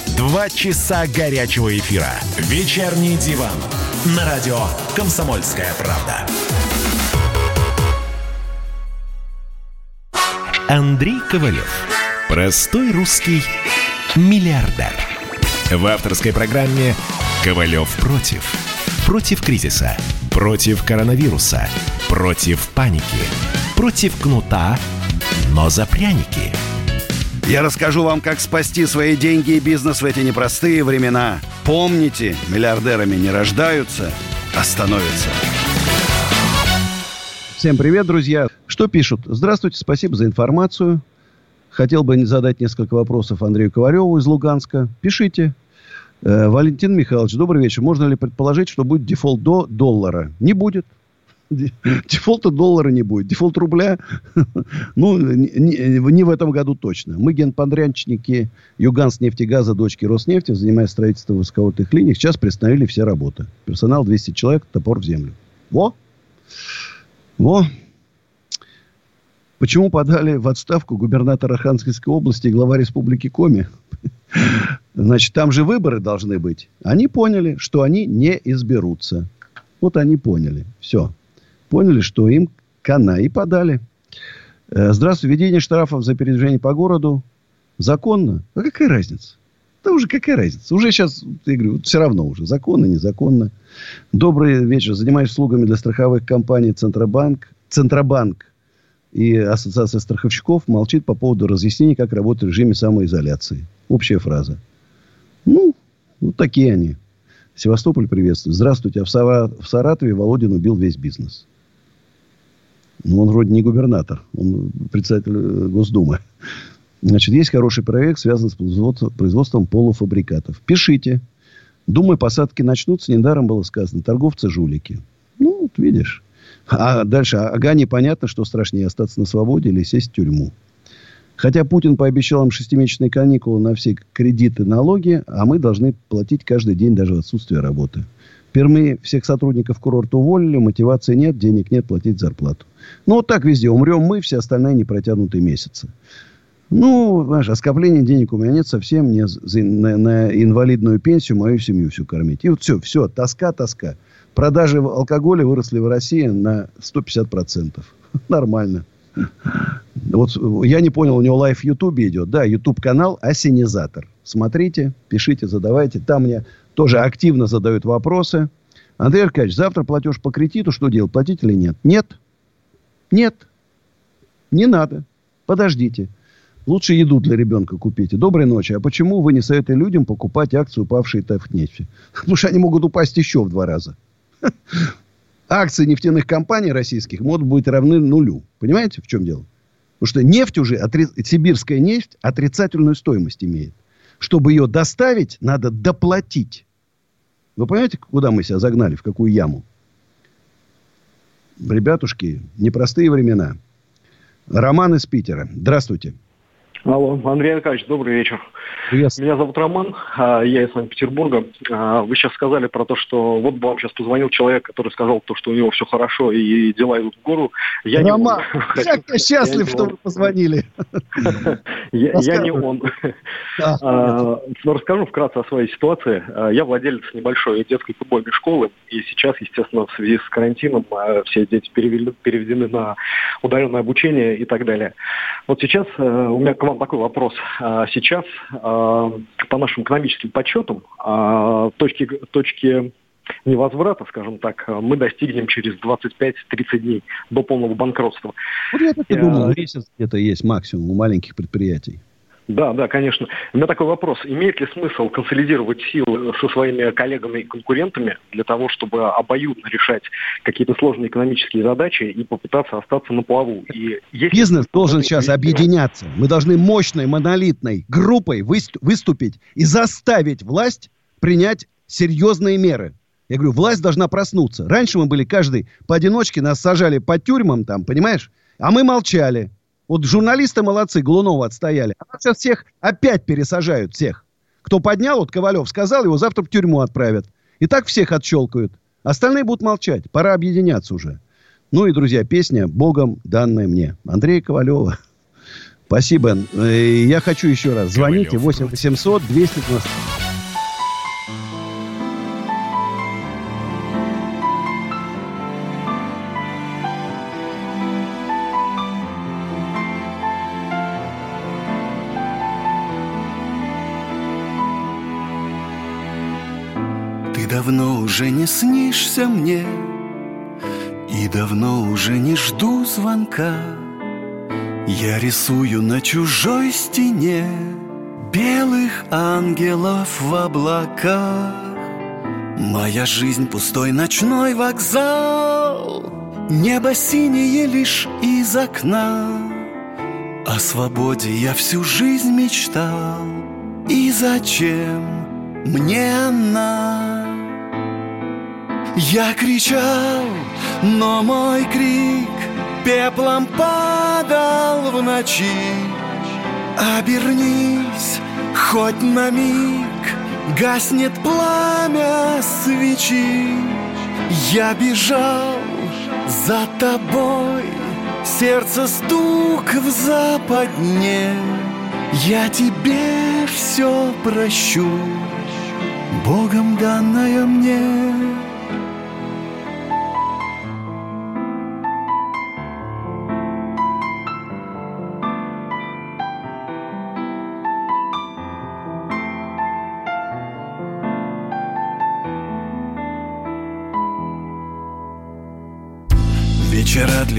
Два часа горячего эфира. Вечерний диван. На радио «Комсомольская правда». Андрей Ковалев. Простой русский миллиардер. В авторской программе «Ковалев против». Против кризиса. Против коронавируса. Против паники. Против кнута, но за пряники. Я расскажу вам, как спасти свои деньги и бизнес в эти непростые времена. Помните, миллиардерами не рождаются, а становятся. Всем привет, друзья. Что пишут? Здравствуйте, спасибо за информацию. Хотел бы задать несколько вопросов Андрею Ковареву из Луганска. Пишите. Э, Валентин Михайлович, добрый вечер. Можно ли предположить, что будет дефолт до доллара? Не будет. Дефолта доллара не будет. Дефолт рубля, ну, не, в этом году точно. Мы генподрядчики Юганскнефтегаза, дочки Роснефти, занимаясь строительством высоковольтных линий, сейчас приостановили все работы. Персонал 200 человек, топор в землю. Во! Во! Почему подали в отставку губернатор Архангельской области и глава республики Коми? Значит, там же выборы должны быть. Они поняли, что они не изберутся. Вот они поняли. Все поняли, что им кана и подали. Э, здравствуй, введение штрафов за передвижение по городу законно? А какая разница? Да уже какая разница? Уже сейчас, я говорю, все равно уже. Законно, незаконно. Добрый вечер. Занимаюсь услугами для страховых компаний Центробанк. Центробанк и Ассоциация страховщиков молчит по поводу разъяснений, как работать в режиме самоизоляции. Общая фраза. Ну, вот такие они. Севастополь приветствую. Здравствуйте. А в, Сара... в Саратове Володин убил весь бизнес. Ну, он вроде не губернатор, он председатель э, Госдумы. Значит, есть хороший проект, связанный с производством полуфабрикатов. Пишите. Думаю, посадки начнутся. Недаром было сказано. Торговцы жулики. Ну, вот видишь. А дальше. Ага, непонятно, что страшнее. Остаться на свободе или сесть в тюрьму. Хотя Путин пообещал им шестимесячные каникулы на все кредиты, налоги, а мы должны платить каждый день даже в отсутствие работы. Перми всех сотрудников курорта уволили, мотивации нет, денег нет платить зарплату. Ну, вот так везде. Умрем мы, все остальные непротянутые месяцы. Ну, знаешь, а скопления денег у меня нет совсем. Мне на, на инвалидную пенсию мою семью всю кормить. И вот все, все, тоска, тоска. Продажи алкоголя выросли в России на 150%. Нормально. Вот я не понял, у него live в Ютубе идет. Да, Ютуб канал Ассенизатор. Смотрите, пишите, задавайте. Там мне тоже активно задают вопросы. Андрей Аркадьевич, завтра платеж по кредиту, что делать, платить или нет? Нет. Нет. Не надо. Подождите. Лучше еду для ребенка купите. Доброй ночи. А почему вы не советуете людям покупать акции, упавшие нефти? Потому что они могут упасть еще в два раза. Акции нефтяных компаний российских могут быть равны нулю. Понимаете, в чем дело? Потому что нефть уже, отри... сибирская нефть отрицательную стоимость имеет. Чтобы ее доставить, надо доплатить. Вы понимаете, куда мы себя загнали, в какую яму? Ребятушки, непростые времена. Роман из Питера. Здравствуйте. Алло, Андрей Аркадьевич, добрый вечер. Приветствую. Меня зовут Роман, а, я из Санкт-Петербурга. А, вы сейчас сказали про то, что вот вам сейчас позвонил человек, который сказал то, что у него все хорошо и дела идут в гору. Я Роман, я счастлив, что вы позвонили. Я не он. А, но расскажу вкратце о своей ситуации. Я владелец небольшой детской футбольной школы, и сейчас, естественно, в связи с карантином все дети переведены на удаленное обучение и так далее. Вот сейчас э, у меня к вам такой вопрос. Сейчас Э, по нашим экономическим подсчетам, э, точки, точки невозврата, скажем так, мы достигнем через 25-30 дней до полного банкротства. Вот я так и думал, месяц где-то есть максимум у маленьких предприятий. Да, да, конечно. У меня такой вопрос. Имеет ли смысл консолидировать силы со своими коллегами и конкурентами для того, чтобы обоюдно решать какие-то сложные экономические задачи и попытаться остаться на плаву? И есть Бизнес должен сейчас объединяться. Мы должны мощной, монолитной группой выступить и заставить власть принять серьезные меры. Я говорю, власть должна проснуться. Раньше мы были каждый поодиночке, нас сажали по тюрьмам там, понимаешь? А мы молчали. Вот журналисты молодцы, Глунова отстояли. А сейчас всех опять пересажают, всех. Кто поднял, вот Ковалев сказал, его завтра в тюрьму отправят. И так всех отщелкают. Остальные будут молчать. Пора объединяться уже. Ну и, друзья, песня «Богом данная мне». Андрея Ковалева. Спасибо. Э, я хочу еще раз. Звоните 8 800 290. Давно уже не снишься мне И давно уже не жду звонка. Я рисую на чужой стене Белых ангелов в облаках. Моя жизнь пустой ночной вокзал Небо синее лишь из окна. О свободе я всю жизнь мечтал И зачем мне она? Я кричал, но мой крик Пеплом падал в ночи. Обернись хоть на миг Гаснет пламя свечи. Я бежал за тобой Сердце стук в западне. Я тебе все прощу Богом данное мне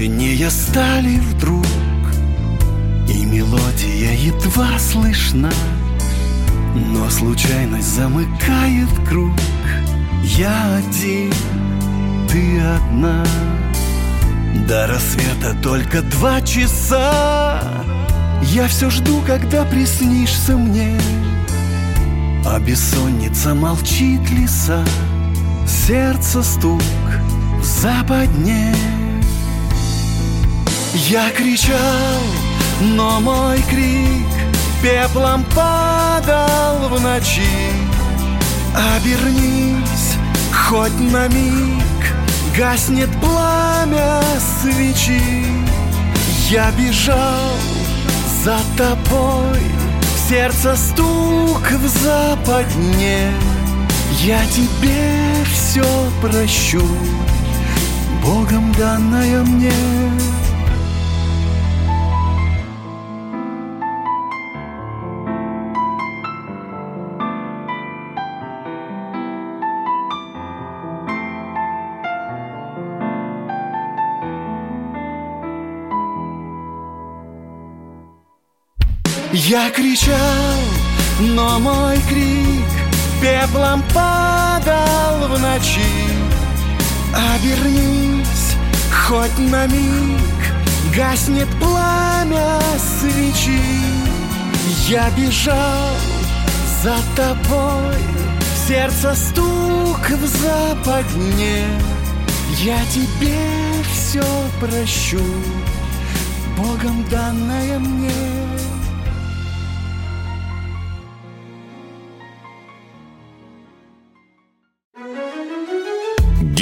Длиннее стали вдруг И мелодия едва слышна. Но случайность замыкает круг. Я один, ты одна. До рассвета только два часа. Я все жду, когда приснишься мне. А бессонница молчит леса Сердце стук в западне я кричал, но мой крик Пеплом падал в ночи. Обернись хоть на миг Гаснет пламя свечи. Я бежал за тобой Сердце стук в западне. Я тебе все прощу Богом данное мне Я кричал, но мой крик Пеплом падал в ночи. Обернись хоть на миг Гаснет пламя свечи Я бежал за тобой Сердце стук в западне. Я тебе все прощу Богом данное мне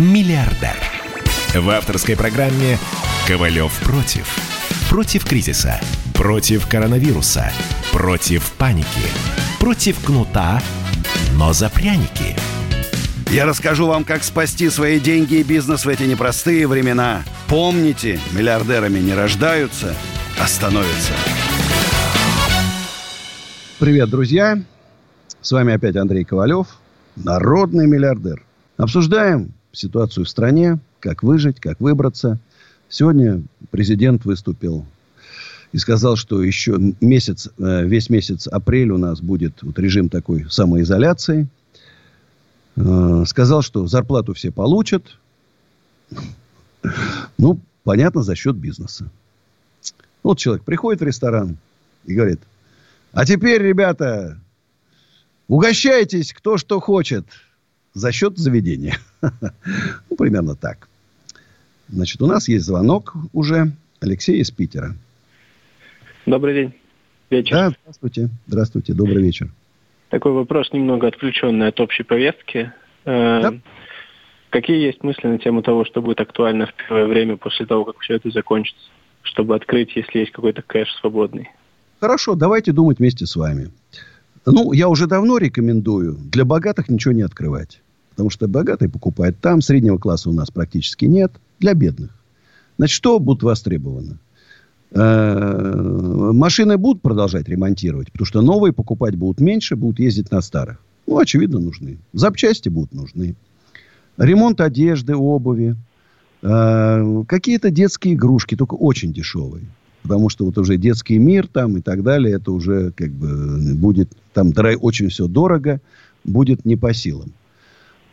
миллиардер. В авторской программе «Ковалев против». Против кризиса, против коронавируса, против паники, против кнута, но за пряники. Я расскажу вам, как спасти свои деньги и бизнес в эти непростые времена. Помните, миллиардерами не рождаются, а становятся. Привет, друзья. С вами опять Андрей Ковалев, народный миллиардер. Обсуждаем ситуацию в стране, как выжить, как выбраться. Сегодня президент выступил и сказал, что еще месяц, э, весь месяц апрель у нас будет вот режим такой самоизоляции. Э, сказал, что зарплату все получат. Ну, понятно, за счет бизнеса. Вот человек приходит в ресторан и говорит, а теперь, ребята, угощайтесь кто что хочет за счет заведения. Ну, примерно так. Значит, у нас есть звонок уже. Алексей из Питера. Добрый день. Вечер. Да, здравствуйте. Здравствуйте. Добрый вечер. Такой вопрос немного отключенный от общей повестки. Э, да. Какие есть мысли на тему того, что будет актуально в первое время после того, как все это закончится? Чтобы открыть, если есть какой-то кэш свободный. Хорошо, давайте думать вместе с вами. Ну, я уже давно рекомендую для богатых ничего не открывать. Потому что богатые покупают там, среднего класса у нас практически нет. Для бедных. Значит, что будет востребовано? Э, машины будут продолжать ремонтировать, потому что новые покупать будут меньше, будут ездить на старых. Ну, очевидно, нужны. Запчасти будут нужны. Ремонт одежды, обуви. Э, какие-то детские игрушки, только очень дешевые. Потому что вот уже детский мир там и так далее, это уже как бы будет там очень все дорого, будет не по силам.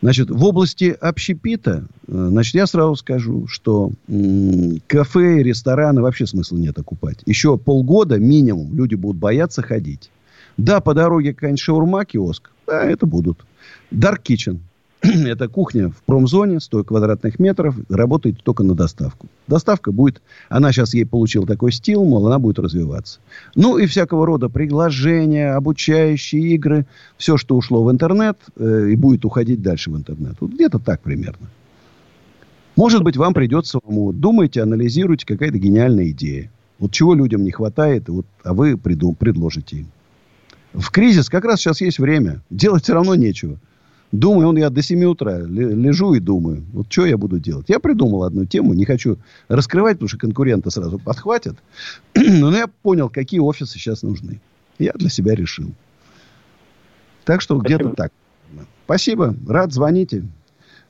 Значит, в области общепита, э, значит, я сразу скажу, что м- кафе и рестораны вообще смысла нет окупать. Еще полгода минимум люди будут бояться ходить. Да, по дороге какая-нибудь шаурма, киоск, да, это будут. Dark Kitchen. это кухня в промзоне, 100 квадратных метров, работает только на доставку. Доставка будет, она сейчас ей получила такой стил, мол, она будет развиваться. Ну и всякого рода приглашения, обучающие игры, все, что ушло в интернет э, и будет уходить дальше в интернет. Вот где-то так примерно. Может быть, вам придется, самому думайте, анализируйте, какая-то гениальная идея. Вот чего людям не хватает, вот, а вы приду, предложите им. В кризис как раз сейчас есть время. Делать все равно нечего. Думаю, он я до 7 утра лежу и думаю, вот что я буду делать. Я придумал одну тему, не хочу раскрывать, потому что конкуренты сразу подхватят. Но я понял, какие офисы сейчас нужны. Я для себя решил. Так что где-то так. Спасибо, рад, звоните.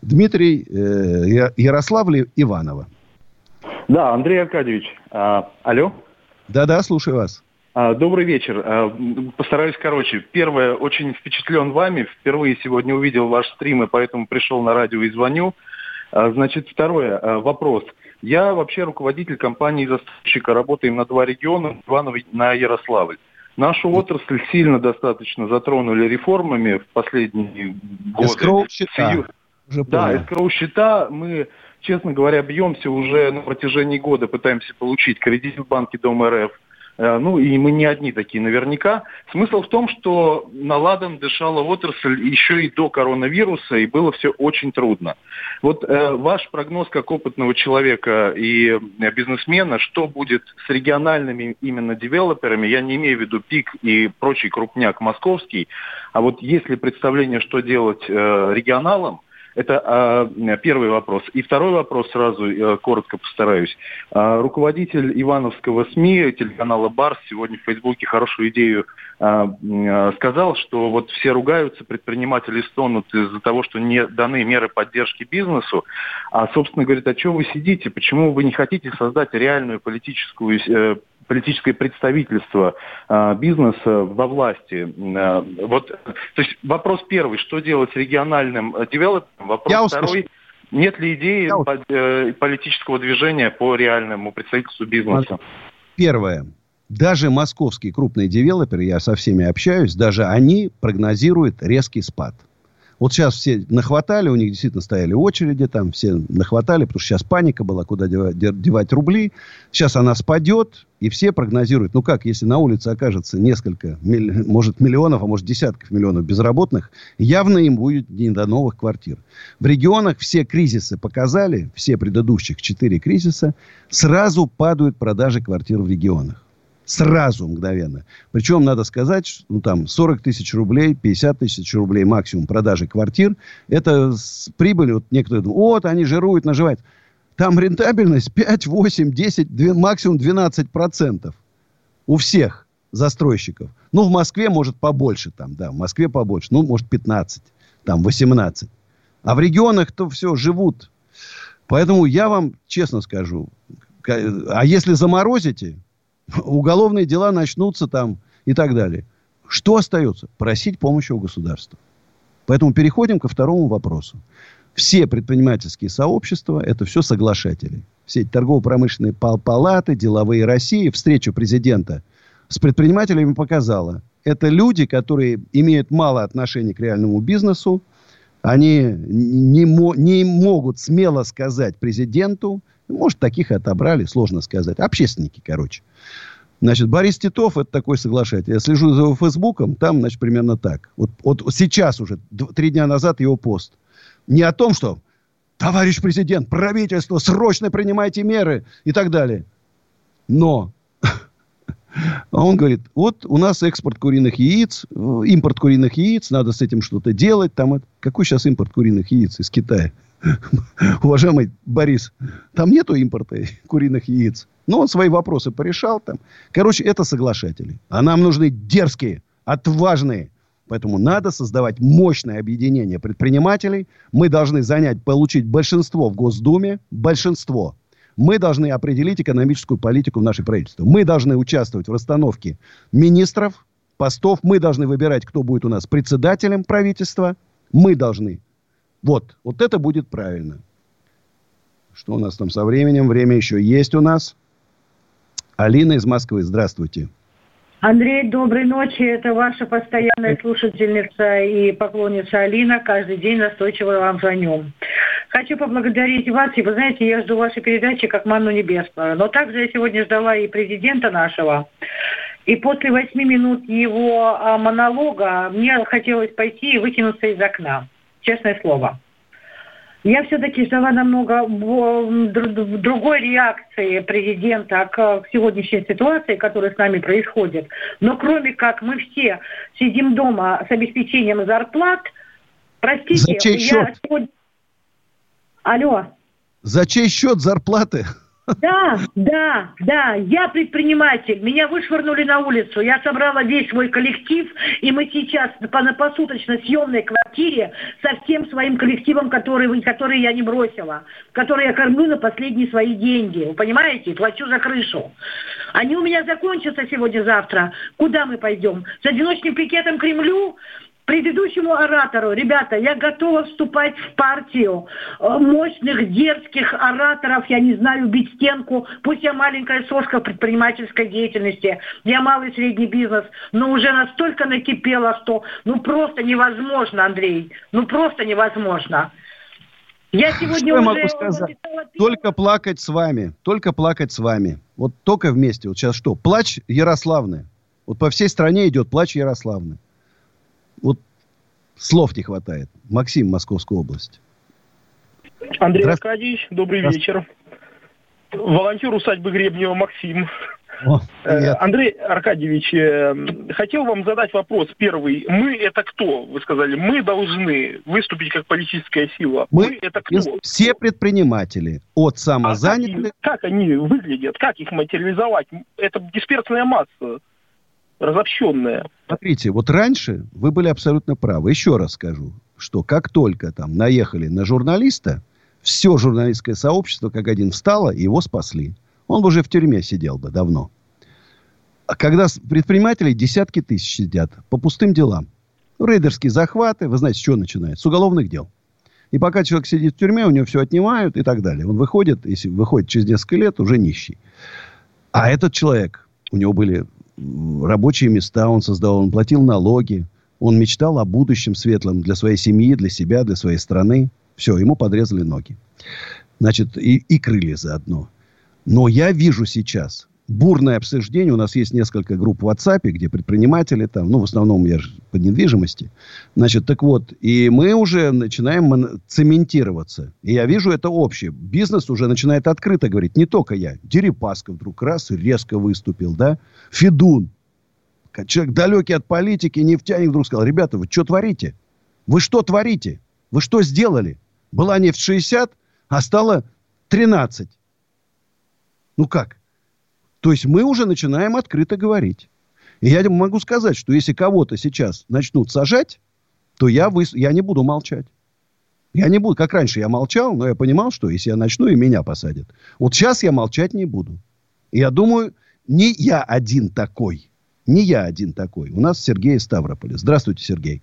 Дмитрий э, Ярославле Иванова. Да, Андрей Аркадьевич. А, алло? Да-да, слушаю вас. А, добрый вечер. А, постараюсь короче. Первое, очень впечатлен вами. Впервые сегодня увидел ваш стрим, и поэтому пришел на радио и звоню. А, значит, второе, вопрос. Я вообще руководитель компании застройщика, работаем на два региона, Иваново на Ярославль. Нашу отрасль сильно достаточно затронули реформами в последние годы. Эскроу-счета. Да, эскроу-счета. Мы, честно говоря, бьемся уже на протяжении года, пытаемся получить кредит в банке Дом РФ – ну и мы не одни такие наверняка. Смысл в том, что наладом дышала отрасль еще и до коронавируса, и было все очень трудно. Вот э, ваш прогноз как опытного человека и э, бизнесмена, что будет с региональными именно девелоперами, я не имею в виду ПИК и прочий крупняк московский, а вот есть ли представление, что делать э, регионалам, это э, первый вопрос. И второй вопрос сразу э, коротко постараюсь. Э, руководитель Ивановского СМИ, телеканала Барс, сегодня в Фейсбуке хорошую идею э, сказал, что вот все ругаются, предприниматели стонут из-за того, что не даны меры поддержки бизнесу. А, собственно, говорит, а что вы сидите? Почему вы не хотите создать реальную политическую э, политическое представительство э, бизнеса во власти. Э, вот, то есть вопрос первый, что делать с региональным э, девелопером? Вопрос Я второй, нет ли идеи Я... по, э, политического движения по реальному представительству бизнеса? Первое. Даже московские крупные девелоперы, я со всеми общаюсь, даже они прогнозируют резкий спад. Вот сейчас все нахватали, у них действительно стояли очереди, там все нахватали, потому что сейчас паника была, куда девать, рубли. Сейчас она спадет, и все прогнозируют, ну как, если на улице окажется несколько, может, миллионов, а может, десятков миллионов безработных, явно им будет не до новых квартир. В регионах все кризисы показали, все предыдущих четыре кризиса, сразу падают продажи квартир в регионах. Сразу, мгновенно. Причем, надо сказать, ну, там, 40 тысяч рублей, 50 тысяч рублей максимум продажи квартир. Это с прибылью, вот некоторые думают, вот, они жируют, наживают. Там рентабельность 5, 8, 10, 2, максимум 12 процентов. У всех застройщиков. Ну, в Москве, может, побольше там, да, в Москве побольше. Ну, может, 15, там, 18. А в регионах то все живут. Поэтому я вам честно скажу, а если заморозите, уголовные дела начнутся там и так далее. Что остается? Просить помощи у государства. Поэтому переходим ко второму вопросу. Все предпринимательские сообщества – это все соглашатели. Все эти торгово-промышленные палаты, деловые России, встречу президента с предпринимателями показала. Это люди, которые имеют мало отношения к реальному бизнесу. Они не, не могут смело сказать президенту, может, таких отобрали, сложно сказать. Общественники, короче. Значит, Борис Титов, это такой соглашатель. Я слежу за его фейсбуком, там, значит, примерно так. Вот, вот сейчас уже, три дня назад его пост. Не о том, что товарищ президент, правительство, срочно принимайте меры и так далее. Но он говорит, вот у нас экспорт куриных яиц, э, импорт куриных яиц, надо с этим что-то делать. Там, какой сейчас импорт куриных яиц из Китая? Уважаемый Борис, там нету импорта куриных яиц. Но он свои вопросы порешал там. Короче, это соглашатели. А нам нужны дерзкие, отважные. Поэтому надо создавать мощное объединение предпринимателей. Мы должны занять, получить большинство в Госдуме. Большинство. Мы должны определить экономическую политику в нашей правительстве. Мы должны участвовать в расстановке министров, постов. Мы должны выбирать, кто будет у нас председателем правительства. Мы должны вот, вот это будет правильно. Что у нас там со временем? Время еще есть у нас. Алина из Москвы, здравствуйте. Андрей, доброй ночи. Это ваша постоянная слушательница и поклонница Алина. Каждый день настойчиво вам звоню. Хочу поблагодарить вас. И вы знаете, я жду вашей передачи как манну небесную. Но также я сегодня ждала и президента нашего. И после восьми минут его а, монолога мне хотелось пойти и выкинуться из окна честное слово. Я все-таки ждала намного другой реакции президента к сегодняшней ситуации, которая с нами происходит. Но кроме как мы все сидим дома с обеспечением зарплат, простите, За чей я счет? сегодня... Алло. За чей счет зарплаты? Да, да, да, я предприниматель. Меня вышвырнули на улицу. Я собрала весь свой коллектив, и мы сейчас по, на посуточно съемной квартире со всем своим коллективом, который, который я не бросила, который я кормлю на последние свои деньги. Вы понимаете? Плачу за крышу. Они у меня закончатся сегодня-завтра. Куда мы пойдем? С одиночным пикетом Кремлю? Предыдущему оратору, ребята, я готова вступать в партию э, мощных, дерзких ораторов, я не знаю, бить стенку, пусть я маленькая сошка предпринимательской деятельности, я малый и средний бизнес, но уже настолько накипело, что ну просто невозможно, Андрей, ну просто невозможно. Я сегодня Что я могу сказать? Только плакать с вами. Только плакать с вами. Вот только вместе. Вот сейчас что? Плач Ярославны. Вот по всей стране идет плач Ярославны. Вот слов не хватает. Максим, Московская область. Андрей Аркадьевич, добрый вечер. Волонтер усадьбы Гребнева Максим. О, э, Андрей Аркадьевич, э, хотел вам задать вопрос первый. Мы это кто? Вы сказали, мы должны выступить как политическая сила. Мы, мы это кто? Все предприниматели, от самозанятых. А как, как они выглядят? Как их материализовать? Это дисперсная масса разобщенная. Смотрите, вот раньше вы были абсолютно правы. Еще раз скажу, что как только там наехали на журналиста, все журналистское сообщество как один встало его спасли. Он бы уже в тюрьме сидел бы давно. А когда предприниматели десятки тысяч сидят по пустым делам. Рейдерские захваты, вы знаете, с чего начинается? С уголовных дел. И пока человек сидит в тюрьме, у него все отнимают и так далее. Он выходит, если выходит через несколько лет, уже нищий. А этот человек, у него были рабочие места он создавал, он платил налоги, он мечтал о будущем светлом для своей семьи, для себя, для своей страны. Все, ему подрезали ноги. Значит, и, и крылья заодно. Но я вижу сейчас бурное обсуждение. У нас есть несколько групп в WhatsApp, где предприниматели там, ну, в основном я же по недвижимости. Значит, так вот, и мы уже начинаем цементироваться. И я вижу это общее. Бизнес уже начинает открыто говорить. Не только я. Дерипаска вдруг раз резко выступил, да? Федун. Человек далекий от политики, нефтяник вдруг сказал, ребята, вы что творите? Вы что творите? Вы что сделали? Была нефть 60, а стала 13. Ну как? То есть мы уже начинаем открыто говорить. И я могу сказать, что если кого-то сейчас начнут сажать, то я, выс... я не буду молчать. Я не буду, как раньше я молчал, но я понимал, что если я начну, и меня посадят. Вот сейчас я молчать не буду. И я думаю, не я один такой. Не я один такой. У нас Сергей из Ставрополя. Здравствуйте, Сергей.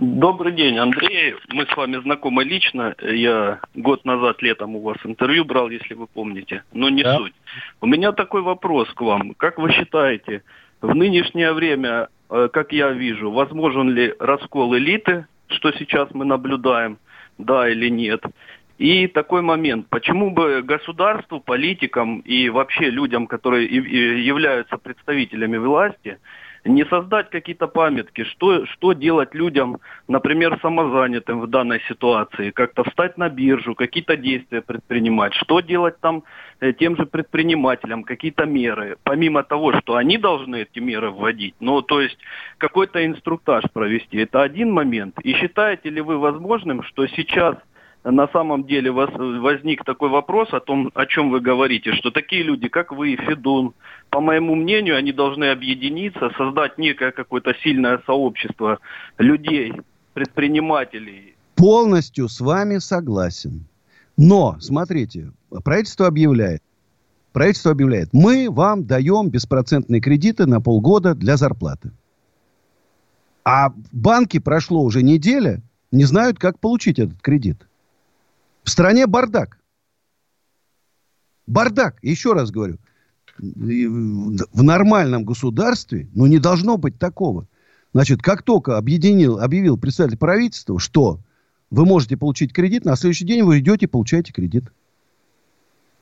Добрый день, Андрей. Мы с вами знакомы лично. Я год назад летом у вас интервью брал, если вы помните. Но не да. суть. У меня такой вопрос к вам. Как вы считаете, в нынешнее время, э, как я вижу, возможен ли раскол элиты, что сейчас мы наблюдаем, да или нет? И такой момент, почему бы государству, политикам и вообще людям, которые являются представителями власти, не создать какие-то памятки, что, что делать людям, например, самозанятым в данной ситуации, как-то встать на биржу, какие-то действия предпринимать, что делать там э, тем же предпринимателям, какие-то меры, помимо того, что они должны эти меры вводить, ну, то есть какой-то инструктаж провести, это один момент. И считаете ли вы возможным, что сейчас на самом деле вас, возник такой вопрос о том, о чем вы говорите, что такие люди, как вы, Федун, по моему мнению, они должны объединиться, создать некое какое-то сильное сообщество людей, предпринимателей. Полностью с вами согласен. Но, смотрите, правительство объявляет, правительство объявляет, мы вам даем беспроцентные кредиты на полгода для зарплаты. А банки прошло уже неделя, не знают, как получить этот кредит. В стране бардак. Бардак, еще раз говорю. В нормальном государстве, ну, не должно быть такого. Значит, как только объединил, объявил представитель правительства, что вы можете получить кредит, на следующий день вы идете и получаете кредит.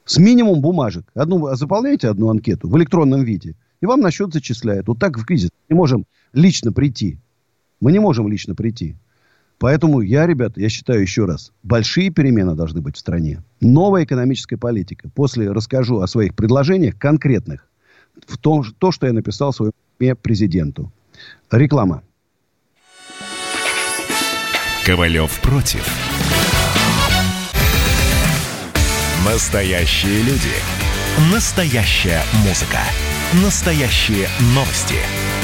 С минимум бумажек. Одну, заполняете одну анкету в электронном виде, и вам на счет зачисляют. Вот так в кризис. Мы не можем лично прийти. Мы не можем лично прийти. Поэтому я, ребята, я считаю еще раз, большие перемены должны быть в стране. Новая экономическая политика. После расскажу о своих предложениях конкретных. В том, то, что я написал своему президенту. Реклама. Ковалев против. Настоящие люди. Настоящая музыка. Настоящие новости.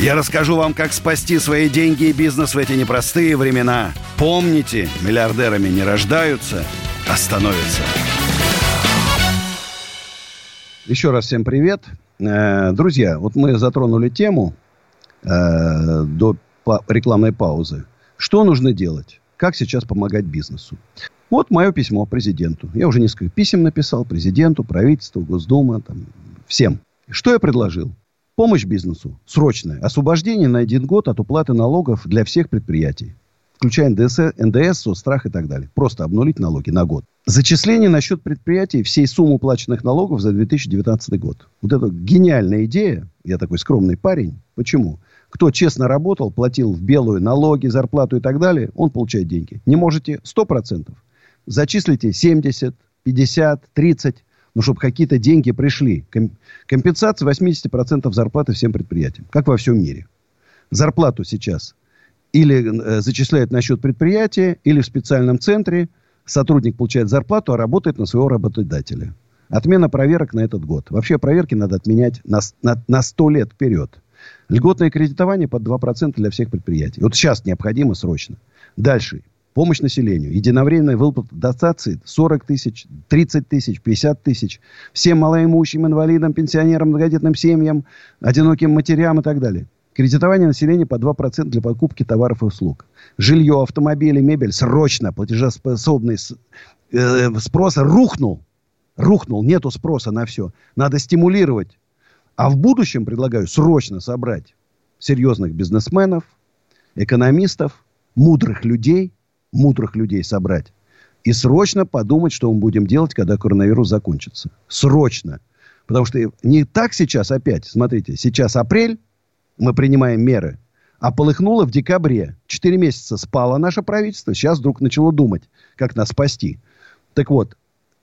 я расскажу вам, как спасти свои деньги и бизнес в эти непростые времена. Помните, миллиардерами не рождаются, а становятся. Еще раз всем привет. Э, друзья, вот мы затронули тему э, до рекламной паузы. Что нужно делать? Как сейчас помогать бизнесу? Вот мое письмо президенту. Я уже несколько писем написал президенту, правительству, Госдума, там, всем. Что я предложил? Помощь бизнесу. Срочная. Освобождение на один год от уплаты налогов для всех предприятий. Включая НДС, НДС, соцстрах и так далее. Просто обнулить налоги на год. Зачисление на счет предприятий всей суммы уплаченных налогов за 2019 год. Вот это гениальная идея. Я такой скромный парень. Почему? Кто честно работал, платил в белую налоги, зарплату и так далее, он получает деньги. Не можете 100%. Зачислите 70, 50, 30 ну, чтобы какие-то деньги пришли. Компенсация 80% зарплаты всем предприятиям, как во всем мире. Зарплату сейчас или э, зачисляют на счет предприятия, или в специальном центре сотрудник получает зарплату, а работает на своего работодателя. Отмена проверок на этот год. Вообще проверки надо отменять на, на, на 100 лет вперед. Льготное кредитование под 2% для всех предприятий. Вот сейчас необходимо срочно. Дальше. Помощь населению. Единовременная выплата дотации 40 тысяч, 30 тысяч, 50 тысяч. Всем малоимущим, инвалидам, пенсионерам, многодетным семьям, одиноким матерям и так далее. Кредитование населения по 2% для покупки товаров и услуг. Жилье, автомобили, мебель срочно. Платежеспособный э, спрос рухнул. Рухнул. Нету спроса на все. Надо стимулировать. А в будущем предлагаю срочно собрать серьезных бизнесменов, экономистов, мудрых людей, мудрых людей собрать и срочно подумать, что мы будем делать, когда коронавирус закончится. Срочно. Потому что не так сейчас опять. Смотрите, сейчас апрель, мы принимаем меры, а полыхнуло в декабре. Четыре месяца спало наше правительство, сейчас вдруг начало думать, как нас спасти. Так вот,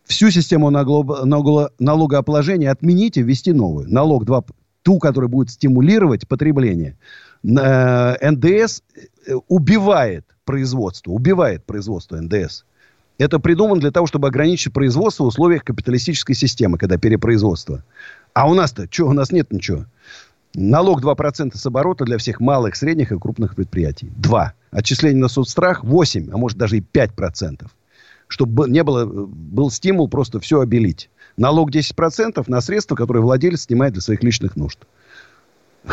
всю систему налогообложения отменить и ввести новую. Налог 2, ту, которая будет стимулировать потребление. Э, НДС э, убивает производство, убивает производство НДС. Это придумано для того, чтобы ограничить производство в условиях капиталистической системы, когда перепроизводство. А у нас-то, что, у нас нет ничего. Налог 2% с оборота для всех малых, средних и крупных предприятий. 2. Отчисление на соцстрах 8, а может даже и 5%. Чтобы не было, был стимул просто все обелить. Налог 10% на средства, которые владелец снимает для своих личных нужд.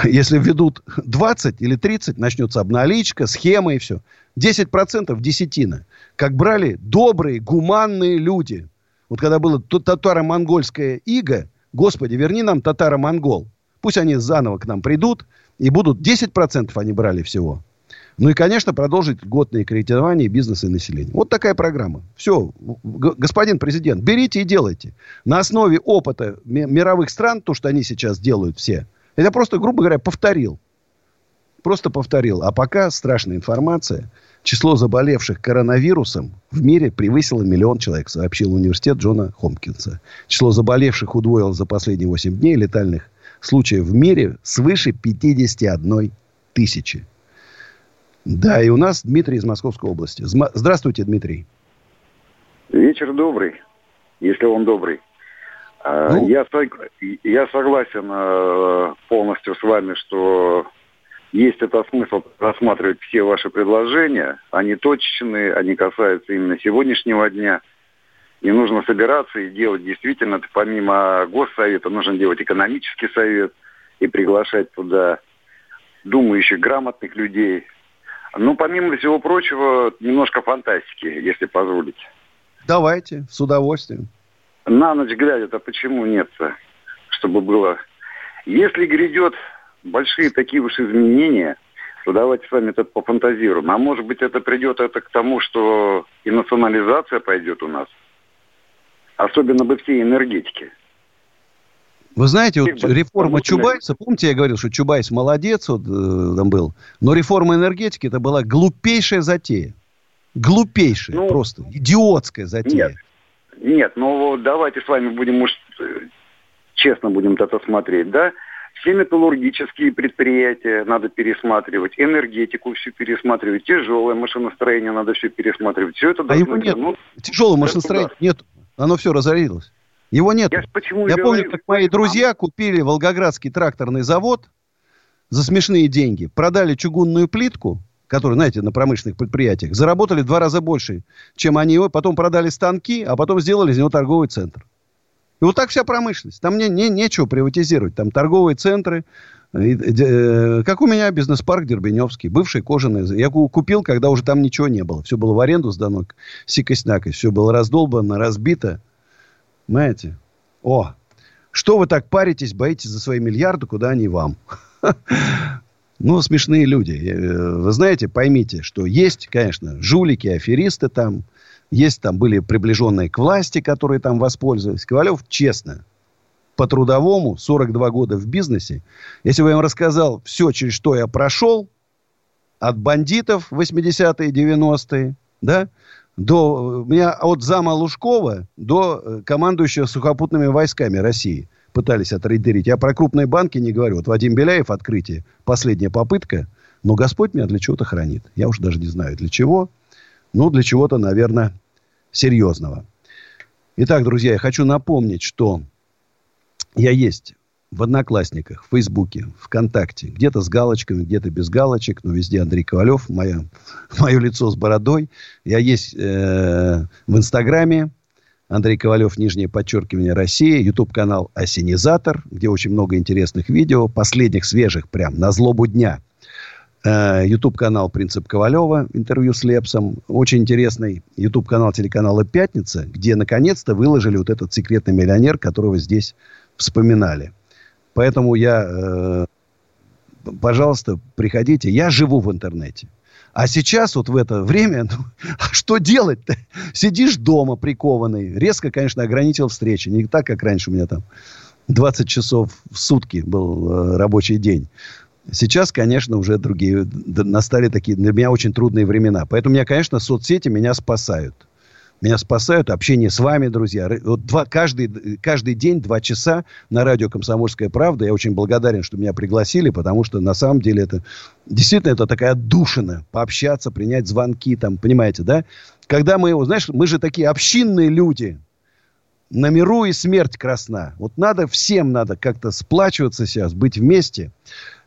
Если введут 20 или 30, начнется обналичка, схема и все. 10% десятина. Как брали добрые, гуманные люди. Вот когда было татаро-монгольское иго, Господи, верни нам татаро-монгол. Пусть они заново к нам придут, и будут 10% они брали всего. Ну и, конечно, продолжить льготное кредитование бизнеса и населения. Вот такая программа. Все, господин президент, берите и делайте. На основе опыта мировых стран, то, что они сейчас делают все, это просто, грубо говоря, повторил. Просто повторил. А пока страшная информация. Число заболевших коронавирусом в мире превысило миллион человек, сообщил университет Джона Хомпкинса. Число заболевших удвоилось за последние 8 дней летальных случаев в мире свыше 51 тысячи. Да, и у нас Дмитрий из Московской области. Здравствуйте, Дмитрий. Вечер добрый, если он добрый. А, ну... Я, я согласен э, полностью с вами, что есть это смысл рассматривать все ваши предложения. Они точечные, они касаются именно сегодняшнего дня. И нужно собираться и делать действительно, помимо Госсовета, нужно делать экономический совет и приглашать туда думающих, грамотных людей. Ну, помимо всего прочего, немножко фантастики, если позволите. Давайте, с удовольствием. На ночь глядя-то почему нет-то, чтобы было... Если грядет большие такие уж изменения, то давайте с вами это пофантазируем. А может быть, это придет это к тому, что и национализация пойдет у нас – особенно бы всей энергетики. Вы знаете, вот реформа Чубайса, помните, я говорил, что Чубайс молодец, вот э, там был, но реформа энергетики это была глупейшая затея. Глупейшая, ну, просто идиотская затея. Нет, нет, ну давайте с вами будем, может, э, честно будем это смотреть, да? Все металлургические предприятия надо пересматривать, энергетику все пересматривать, тяжелое машиностроение надо все пересматривать. Все это а его нет. Ну, Тяжелого машиностроения нет. Оно все разорилось. Его нет. Я, почему я помню, как мои друзья купили Волгоградский тракторный завод за смешные деньги, продали чугунную плитку, которую, знаете, на промышленных предприятиях, заработали в два раза больше, чем они его, потом продали станки, а потом сделали из него торговый центр. И вот так вся промышленность. Там не, не, нечего приватизировать. Там торговые центры, э, как у меня бизнес-парк Дербеневский, бывший кожаный. Я купил, когда уже там ничего не было. Все было в аренду сдано, сикость-накость. Все было раздолбано, разбито. Понимаете? О, что вы так паритесь, боитесь за свои миллиарды, куда они вам? Ну, смешные люди. Э, вы знаете, поймите, что есть, конечно, жулики, аферисты там. Есть там были приближенные к власти, которые там воспользовались. Ковалев честно по трудовому, 42 года в бизнесе. Если бы я вам рассказал все, через что я прошел, от бандитов 80-е, 90-е, да, до, меня от зама Лужкова до э, командующего сухопутными войсками России пытались отрейдерить. Я про крупные банки не говорю. Вот Вадим Беляев, открытие, последняя попытка. Но Господь меня для чего-то хранит. Я уж даже не знаю для чего. Ну, для чего-то, наверное, серьезного. Итак, друзья, я хочу напомнить, что я есть в Одноклассниках, в Фейсбуке, ВКонтакте. Где-то с галочками, где-то без галочек, но везде Андрей Ковалев, моя, мое лицо с бородой. Я есть э, в Инстаграме, Андрей Ковалев, нижнее подчеркивание, Россия. Ютуб-канал «Осенизатор», где очень много интересных видео, последних, свежих, прям, на злобу дня. Э, «Принцип Ковалева», интервью с Лепсом. Очень интересный ютуб-канал телеканала «Пятница», где, наконец-то, выложили вот этот секретный миллионер, которого здесь вспоминали. Поэтому я, э, пожалуйста, приходите. Я живу в интернете. А сейчас вот в это время, ну, а что делать-то? Сидишь дома прикованный. Резко, конечно, ограничил встречи. Не так, как раньше у меня там 20 часов в сутки был э, рабочий день. Сейчас, конечно, уже другие, настали такие для меня очень трудные времена. Поэтому меня, конечно, соцсети меня спасают. Меня спасают общение с вами, друзья. Вот два, каждый, каждый день два часа на радио «Комсомольская правда». Я очень благодарен, что меня пригласили, потому что на самом деле это действительно это такая отдушина. Пообщаться, принять звонки, там, понимаете, да? Когда мы, знаешь, мы же такие общинные люди. На миру и смерть красна. Вот надо, всем надо как-то сплачиваться сейчас, быть вместе.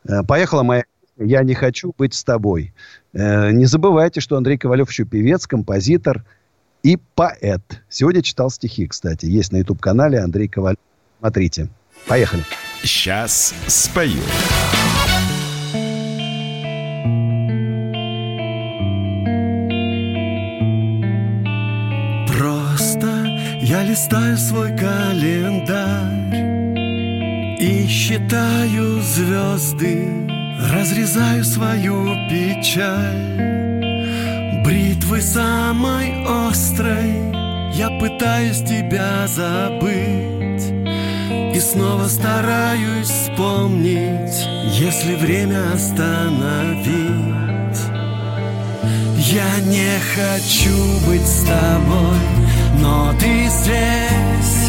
Э, поехала моя «Я не хочу быть с тобой». Э, не забывайте, что Андрей Ковалев еще певец, композитор – и поэт. Сегодня читал стихи, кстати. Есть на YouTube-канале Андрей Ковалев. Смотрите. Поехали. Сейчас спою. Просто я листаю свой календарь И считаю звезды Разрезаю свою печаль. Бритвы самой острой Я пытаюсь тебя забыть. И снова стараюсь вспомнить Если время остановить. Я не хочу быть с тобой Но ты здесь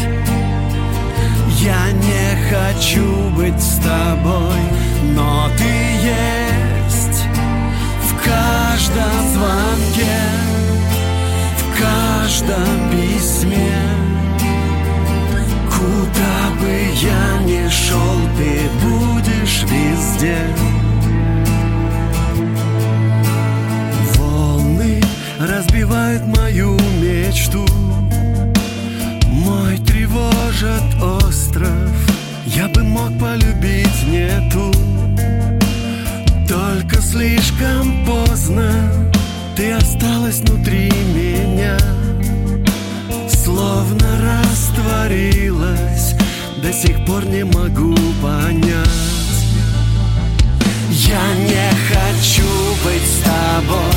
Я не хочу быть с тобой Но ты есть каждом звонке, в каждом письме. Куда бы я ни шел, ты будешь везде. Волны разбивают мою мечту, мой тревожит остров. Я бы мог полюбить не ту только слишком поздно. Ты осталась внутри меня. Словно растворилась. До сих пор не могу понять. Я не хочу быть с тобой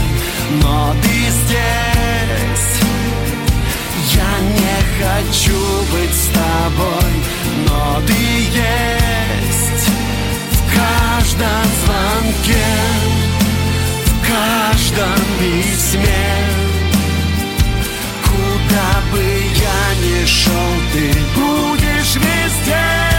Но ты здесь Я не хочу быть с тобой Но ты есть каждом звонке, в каждом письме. Куда бы я ни шел, ты будешь везде.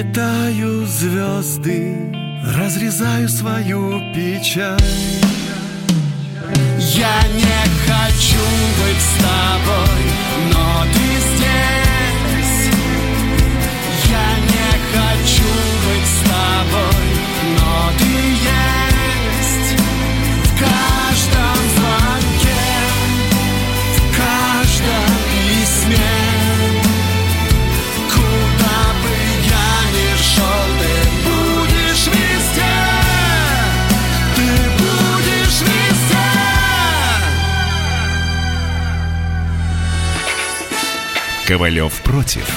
Считаю звезды Разрезаю свою печаль Ковалев против.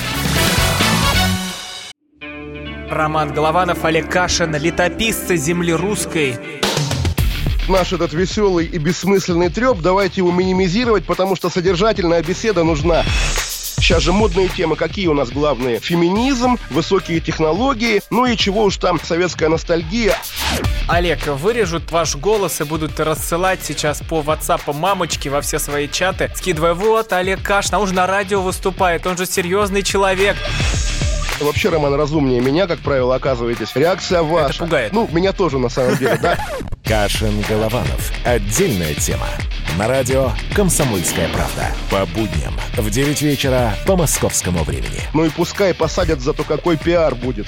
Роман Голованов, Олег Кашин, летописцы земли русской. Наш этот веселый и бессмысленный треп, давайте его минимизировать, потому что содержательная беседа нужна. Сейчас же модные темы, какие у нас главные? Феминизм, высокие технологии, ну и чего уж там, советская ностальгия. Олег, вырежут ваш голос и будут рассылать сейчас по WhatsApp мамочки во все свои чаты, скидывая, вот, Олег Кашин, а он же на радио выступает, он же серьезный человек. Вообще, Роман, разумнее меня, как правило, оказываетесь. Реакция ваша. Это пугает. Ну, меня тоже, на самом деле, да. Кашин-Голованов. Отдельная тема. На радио «Комсомольская правда». По будням в 9 вечера по московскому времени. Ну и пускай посадят, зато какой пиар будет.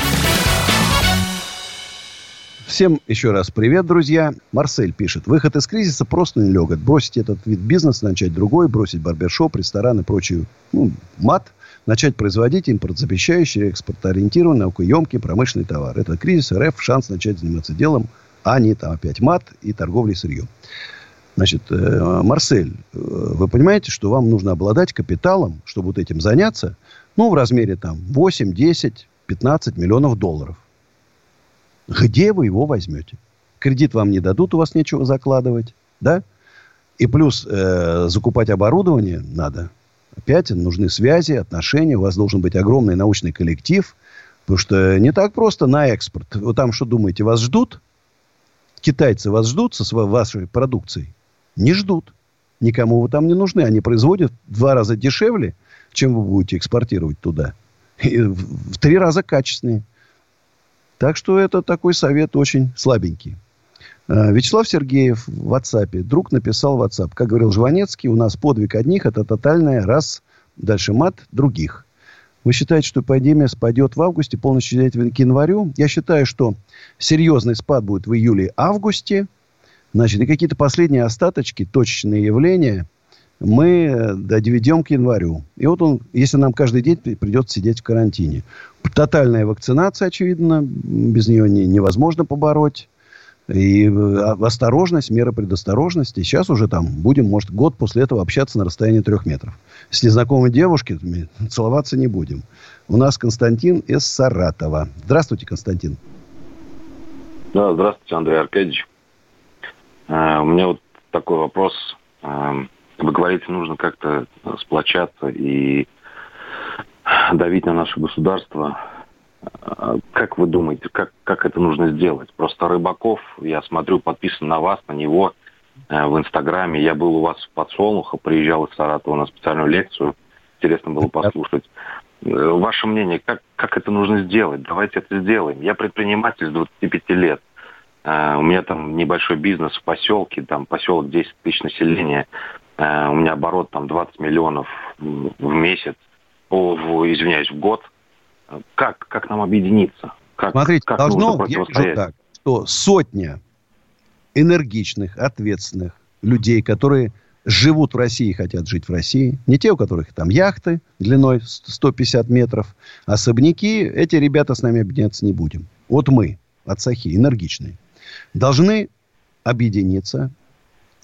Всем еще раз привет, друзья. Марсель пишет. Выход из кризиса просто нелегок. Бросить этот вид бизнеса, начать другой, бросить барбершоп, ресторан и прочую ну, мат, начать производить импортозапрещающий, экспортоориентированный, наукоемкий промышленный товар. Это кризис РФ, шанс начать заниматься делом, а не там опять мат и торговлей сырьем. Значит, э, Марсель, э, вы понимаете, что вам нужно обладать капиталом, чтобы вот этим заняться, ну, в размере там 8, 10, 15 миллионов долларов. Где вы его возьмете? Кредит вам не дадут, у вас нечего закладывать, да? И плюс э, закупать оборудование надо. Опять нужны связи, отношения. У вас должен быть огромный научный коллектив. Потому что не так просто на экспорт. Вы там что думаете, вас ждут? Китайцы вас ждут со своей, вашей продукцией? Не ждут. Никому вы там не нужны. Они производят в два раза дешевле, чем вы будете экспортировать туда. И в три раза качественнее. Так что это такой совет очень слабенький. А, Вячеслав Сергеев в WhatsApp. Друг написал в WhatsApp. Как говорил Жванецкий, у нас подвиг одних – это тотальная раз, дальше мат других. Вы считаете, что эпидемия спадет в августе, полностью к январю? Я считаю, что серьезный спад будет в июле-августе. Значит, и какие-то последние остаточки, точечные явления – мы доведем к январю. И вот он, если нам каждый день придется сидеть в карантине. Тотальная вакцинация, очевидно, без нее не, невозможно побороть. И э, осторожность, меры предосторожности. Сейчас уже там будем, может, год после этого общаться на расстоянии трех метров. С незнакомой девушкой целоваться не будем. У нас Константин из Саратова. Здравствуйте, Константин. Да, здравствуйте, Андрей Аркадьевич. Uh, у меня вот такой вопрос. Uh, вы говорите, нужно как-то сплочаться и давить на наше государство. А как вы думаете, как, как это нужно сделать? Просто Рыбаков, я смотрю, подписан на вас, на него э, в Инстаграме. Я был у вас в Подсолнухе, приезжал из Саратова на специальную лекцию. Интересно было послушать. Э, ваше мнение, как, как это нужно сделать? Давайте это сделаем. Я предприниматель с 25 лет. Uh, у меня там небольшой бизнес в поселке, там поселок 10 тысяч населения. У меня оборот там 20 миллионов в месяц, о, в, извиняюсь, в год. Как, как нам объединиться? Как, Смотрите, как должно, я вижу так, что сотня энергичных, ответственных людей, которые живут в России и хотят жить в России. Не те, у которых там яхты длиной 150 метров, особняки. Эти ребята с нами объединяться не будем. Вот мы, отцахи, энергичные, должны объединиться.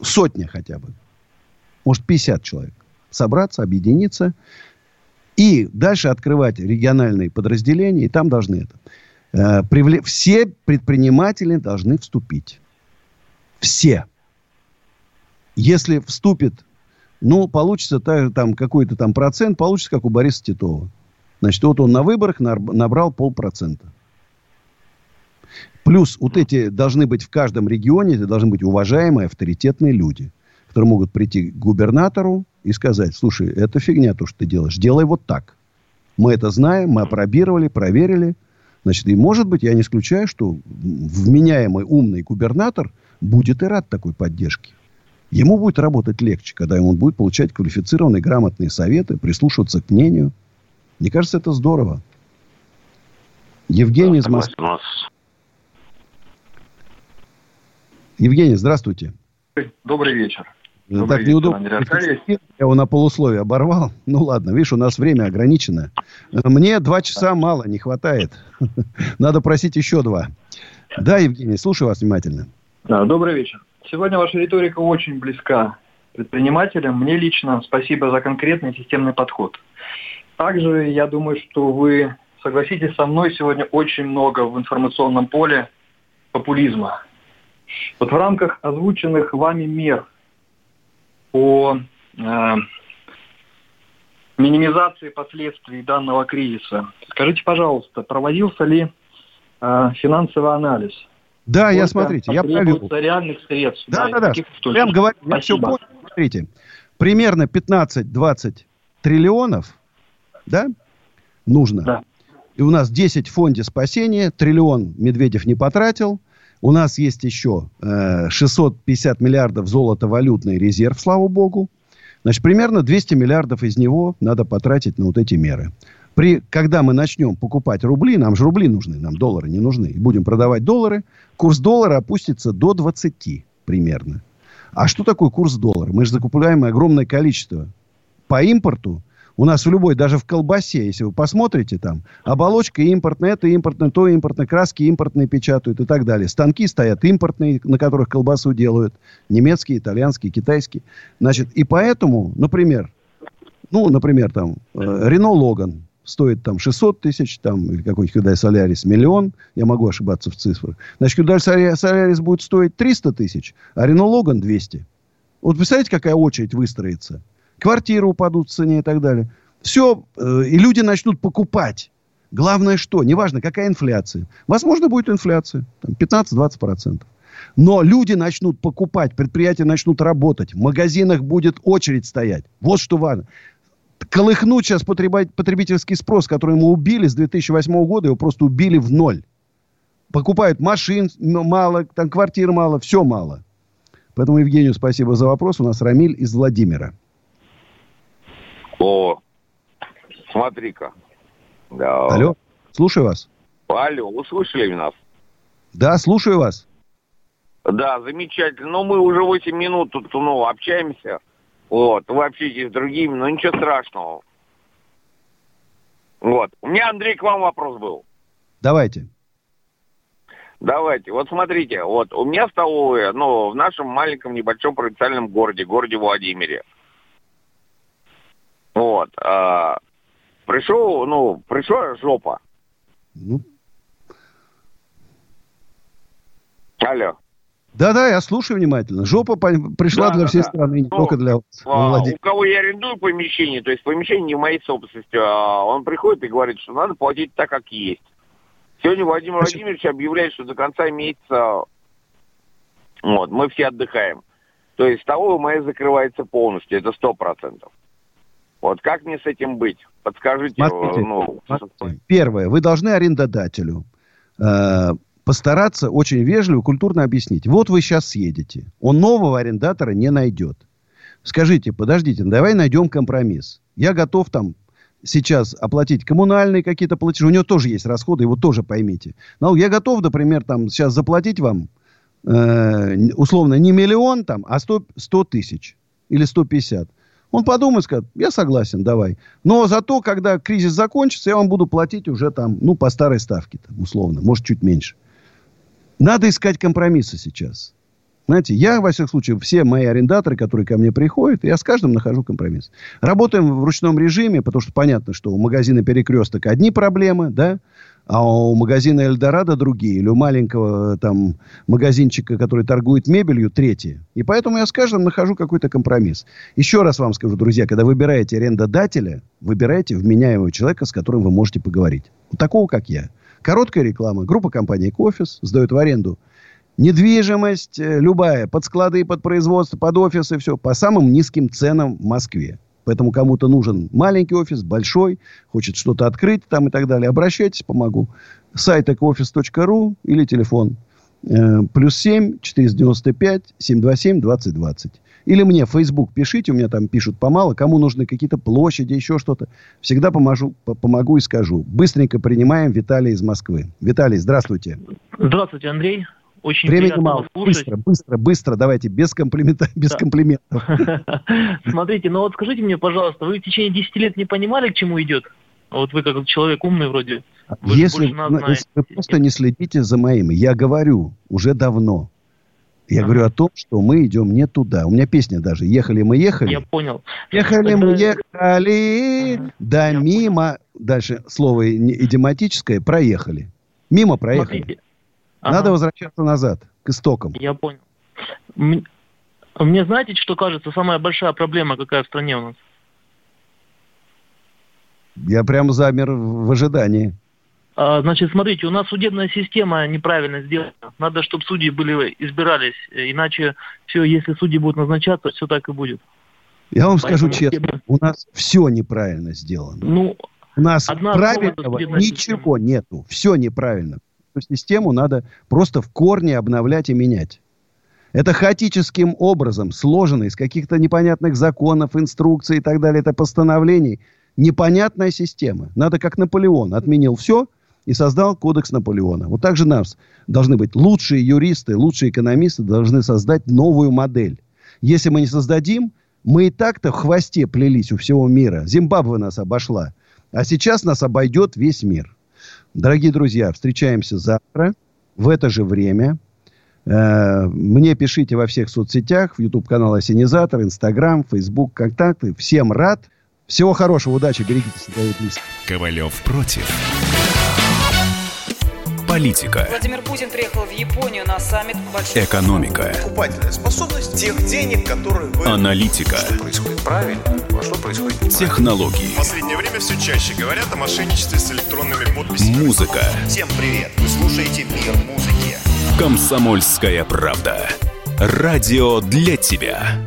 Сотня хотя бы. Может, 50 человек. Собраться, объединиться – и дальше открывать региональные подразделения, и там должны это. Э, привле... Все предприниматели должны вступить. Все. Если вступит, ну, получится там какой-то там процент, получится, как у Бориса Титова. Значит, вот он на выборах набрал полпроцента. Плюс вот эти должны быть в каждом регионе, это должны быть уважаемые, авторитетные люди, которые могут прийти к губернатору, и сказать, слушай, это фигня то, что ты делаешь, делай вот так. Мы это знаем, мы опробировали, проверили. Значит, и может быть, я не исключаю, что вменяемый умный губернатор будет и рад такой поддержке. Ему будет работать легче, когда он будет получать квалифицированные, грамотные советы, прислушиваться к мнению. Мне кажется, это здорово. Евгений из Москвы. Евгений, здравствуйте. Добрый вечер. Ну, Добрый так вечер, неудобно. Я его на полусловие оборвал. Ну ладно, видишь, у нас время ограничено. Мне два часа мало, не хватает. Надо просить еще два. Да, Евгений, слушаю вас внимательно. Да, добрый вечер. Сегодня ваша риторика очень близка предпринимателям. Мне лично спасибо за конкретный системный подход. Также я думаю, что вы согласитесь со мной, сегодня очень много в информационном поле популизма. Вот в рамках озвученных вами мер – по э, минимизации последствий данного кризиса. Скажите, пожалуйста, проводился ли э, финансовый анализ? Да, я смотрите, я провел. реальных средств. Да, да, да. да. Прям говорю, я все понял. Смотрите, примерно 15-20 триллионов, да, нужно. Да. И у нас 10 в фонде спасения, триллион Медведев не потратил, У нас есть еще э, 650 миллиардов золота валютный резерв, слава богу. Значит, примерно 200 миллиардов из него надо потратить на вот эти меры. При, когда мы начнем покупать рубли, нам же рубли нужны, нам доллары не нужны, и будем продавать доллары, курс доллара опустится до 20 примерно. А что такое курс доллара? Мы же закупаем огромное количество. По импорту у нас в любой, даже в колбасе, если вы посмотрите там, оболочка импортная, это импортное, то импортное, краски импортные печатают и так далее. Станки стоят импортные, на которых колбасу делают. Немецкие, итальянские, китайские. Значит, и поэтому, например, ну, например, там, Рено Логан стоит там 600 тысяч, там, или какой-нибудь Hyundai Солярис миллион. Я могу ошибаться в цифрах. Значит, Hyundai Солярис будет стоить 300 тысяч, а Рено Логан 200. Вот представляете, какая очередь выстроится? Квартиры упадут в цене и так далее. Все, э, и люди начнут покупать. Главное что? Неважно, какая инфляция. Возможно, будет инфляция. 15-20%. Но люди начнут покупать, предприятия начнут работать, в магазинах будет очередь стоять. Вот что важно. Колыхнуть сейчас потребительский спрос, который мы убили с 2008 года, его просто убили в ноль. Покупают машин мало, там квартир мало, все мало. Поэтому Евгению спасибо за вопрос. У нас Рамиль из Владимира. О, смотри-ка. Да. Алло, слушаю вас. Алло, услышали нас? Да, слушаю вас. Да, замечательно. Ну, мы уже 8 минут тут ну, общаемся. Вот, вы общаетесь с другими, но ничего страшного. Вот. У меня, Андрей, к вам вопрос был. Давайте. Давайте. Вот смотрите, вот у меня столовая, ну, в нашем маленьком небольшом провинциальном городе, городе Владимире. Вот. А, пришел, ну, пришла жопа. Ну. Алло. Да-да, я слушаю внимательно. Жопа пришла да, для да, всей да. страны, не ну, только для вас. А, у кого я арендую помещение, то есть помещение не в моей собственности, а он приходит и говорит, что надо платить так, как есть. Сегодня Владимир Значит... Владимирович объявляет, что до конца месяца вот, мы все отдыхаем. То есть столовая моя закрывается полностью, это сто процентов. Вот как мне с этим быть? Подскажите. Смотрите, ну, смотрите. Первое, вы должны арендодателю э, постараться очень вежливо, культурно объяснить. Вот вы сейчас съедете. Он нового арендатора не найдет. Скажите, подождите, давай найдем компромисс. Я готов там сейчас оплатить коммунальные какие-то платежи. У него тоже есть расходы, его тоже поймите. Но я готов, например, там сейчас заплатить вам э, условно не миллион там, а 100, 100 тысяч или 150. Он подумает, скажет, я согласен, давай. Но зато, когда кризис закончится, я вам буду платить уже там, ну, по старой ставке, там, условно, может, чуть меньше. Надо искать компромиссы сейчас. Знаете, я, во всяком случае, все мои арендаторы, которые ко мне приходят, я с каждым нахожу компромисс. Работаем в ручном режиме, потому что понятно, что у магазина «Перекресток» одни проблемы, да, а у магазина Эльдорадо другие, или у маленького там магазинчика, который торгует мебелью, третьи. И поэтому я с каждым нахожу какой-то компромисс. Еще раз вам скажу, друзья, когда выбираете арендодателя, выбирайте вменяемого человека, с которым вы можете поговорить. Вот такого, как я. Короткая реклама. Группа компании «Кофис» сдает в аренду недвижимость, э, любая, под склады, под производство, под офисы, все, по самым низким ценам в Москве. Поэтому кому-то нужен маленький офис, большой, хочет что-то открыть там и так далее. Обращайтесь, помогу. Сайт ecooffice.ru или телефон э, плюс 7 495 727 2020. Или мне в Facebook пишите, у меня там пишут помало, кому нужны какие-то площади, еще что-то. Всегда поможу, помогу и скажу. Быстренько принимаем Виталия из Москвы. Виталий, здравствуйте. Здравствуйте, Андрей. Очень Времени мало. Быстро, быстро, быстро. Давайте, без, комплимента, без да. комплиментов. Смотрите, ну вот скажите мне, пожалуйста, вы в течение 10 лет не понимали, к чему идет? Вот вы как человек умный вроде. Вы если, если вы просто не следите за моими, я говорю уже давно. Я а. говорю о том, что мы идем не туда. У меня песня даже «Ехали мы ехали». Я понял. Ехали Тогда... мы ехали, ага. да я мимо. Понял. Дальше слово идиоматическое «проехали». Мимо проехали. Смотрите, Ага. Надо возвращаться назад, к истокам. Я понял. Мне знаете, что кажется, самая большая проблема какая в стране у нас? Я прям замер в ожидании. А, значит, смотрите, у нас судебная система неправильно сделана. Надо, чтобы судьи были избирались, иначе все, если судьи будут назначаться, все так и будет. Я вам Поэтому скажу честно, у нас все неправильно сделано. Ну, у нас правильного ничего система. нету, все неправильно. Эту систему надо просто в корне обновлять и менять. Это хаотическим образом сложено из каких-то непонятных законов, инструкций и так далее, это постановлений. Непонятная система. Надо как Наполеон. Отменил все и создал кодекс Наполеона. Вот так же нас должны быть лучшие юристы, лучшие экономисты должны создать новую модель. Если мы не создадим, мы и так-то в хвосте плелись у всего мира. Зимбабве нас обошла. А сейчас нас обойдет весь мир. Дорогие друзья, встречаемся завтра в это же время. Э, мне пишите во всех соцсетях, в YouTube-канал Осенизатор, Инстаграм, Фейсбук, контакты. Всем рад. Всего хорошего, удачи, берегите себя и близких. Ковалев против. Политика. Владимир Путин приехал в Японию на саммит большой... Экономика. Покупательная способность тех денег, которые вы... Аналитика. Что происходит правильно, а что происходит неправильно. Технологии. В последнее время все чаще говорят о мошенничестве с электронными подписями. Музыка. Всем привет. Вы слушаете «Мир музыки». Комсомольская правда. Радио для тебя.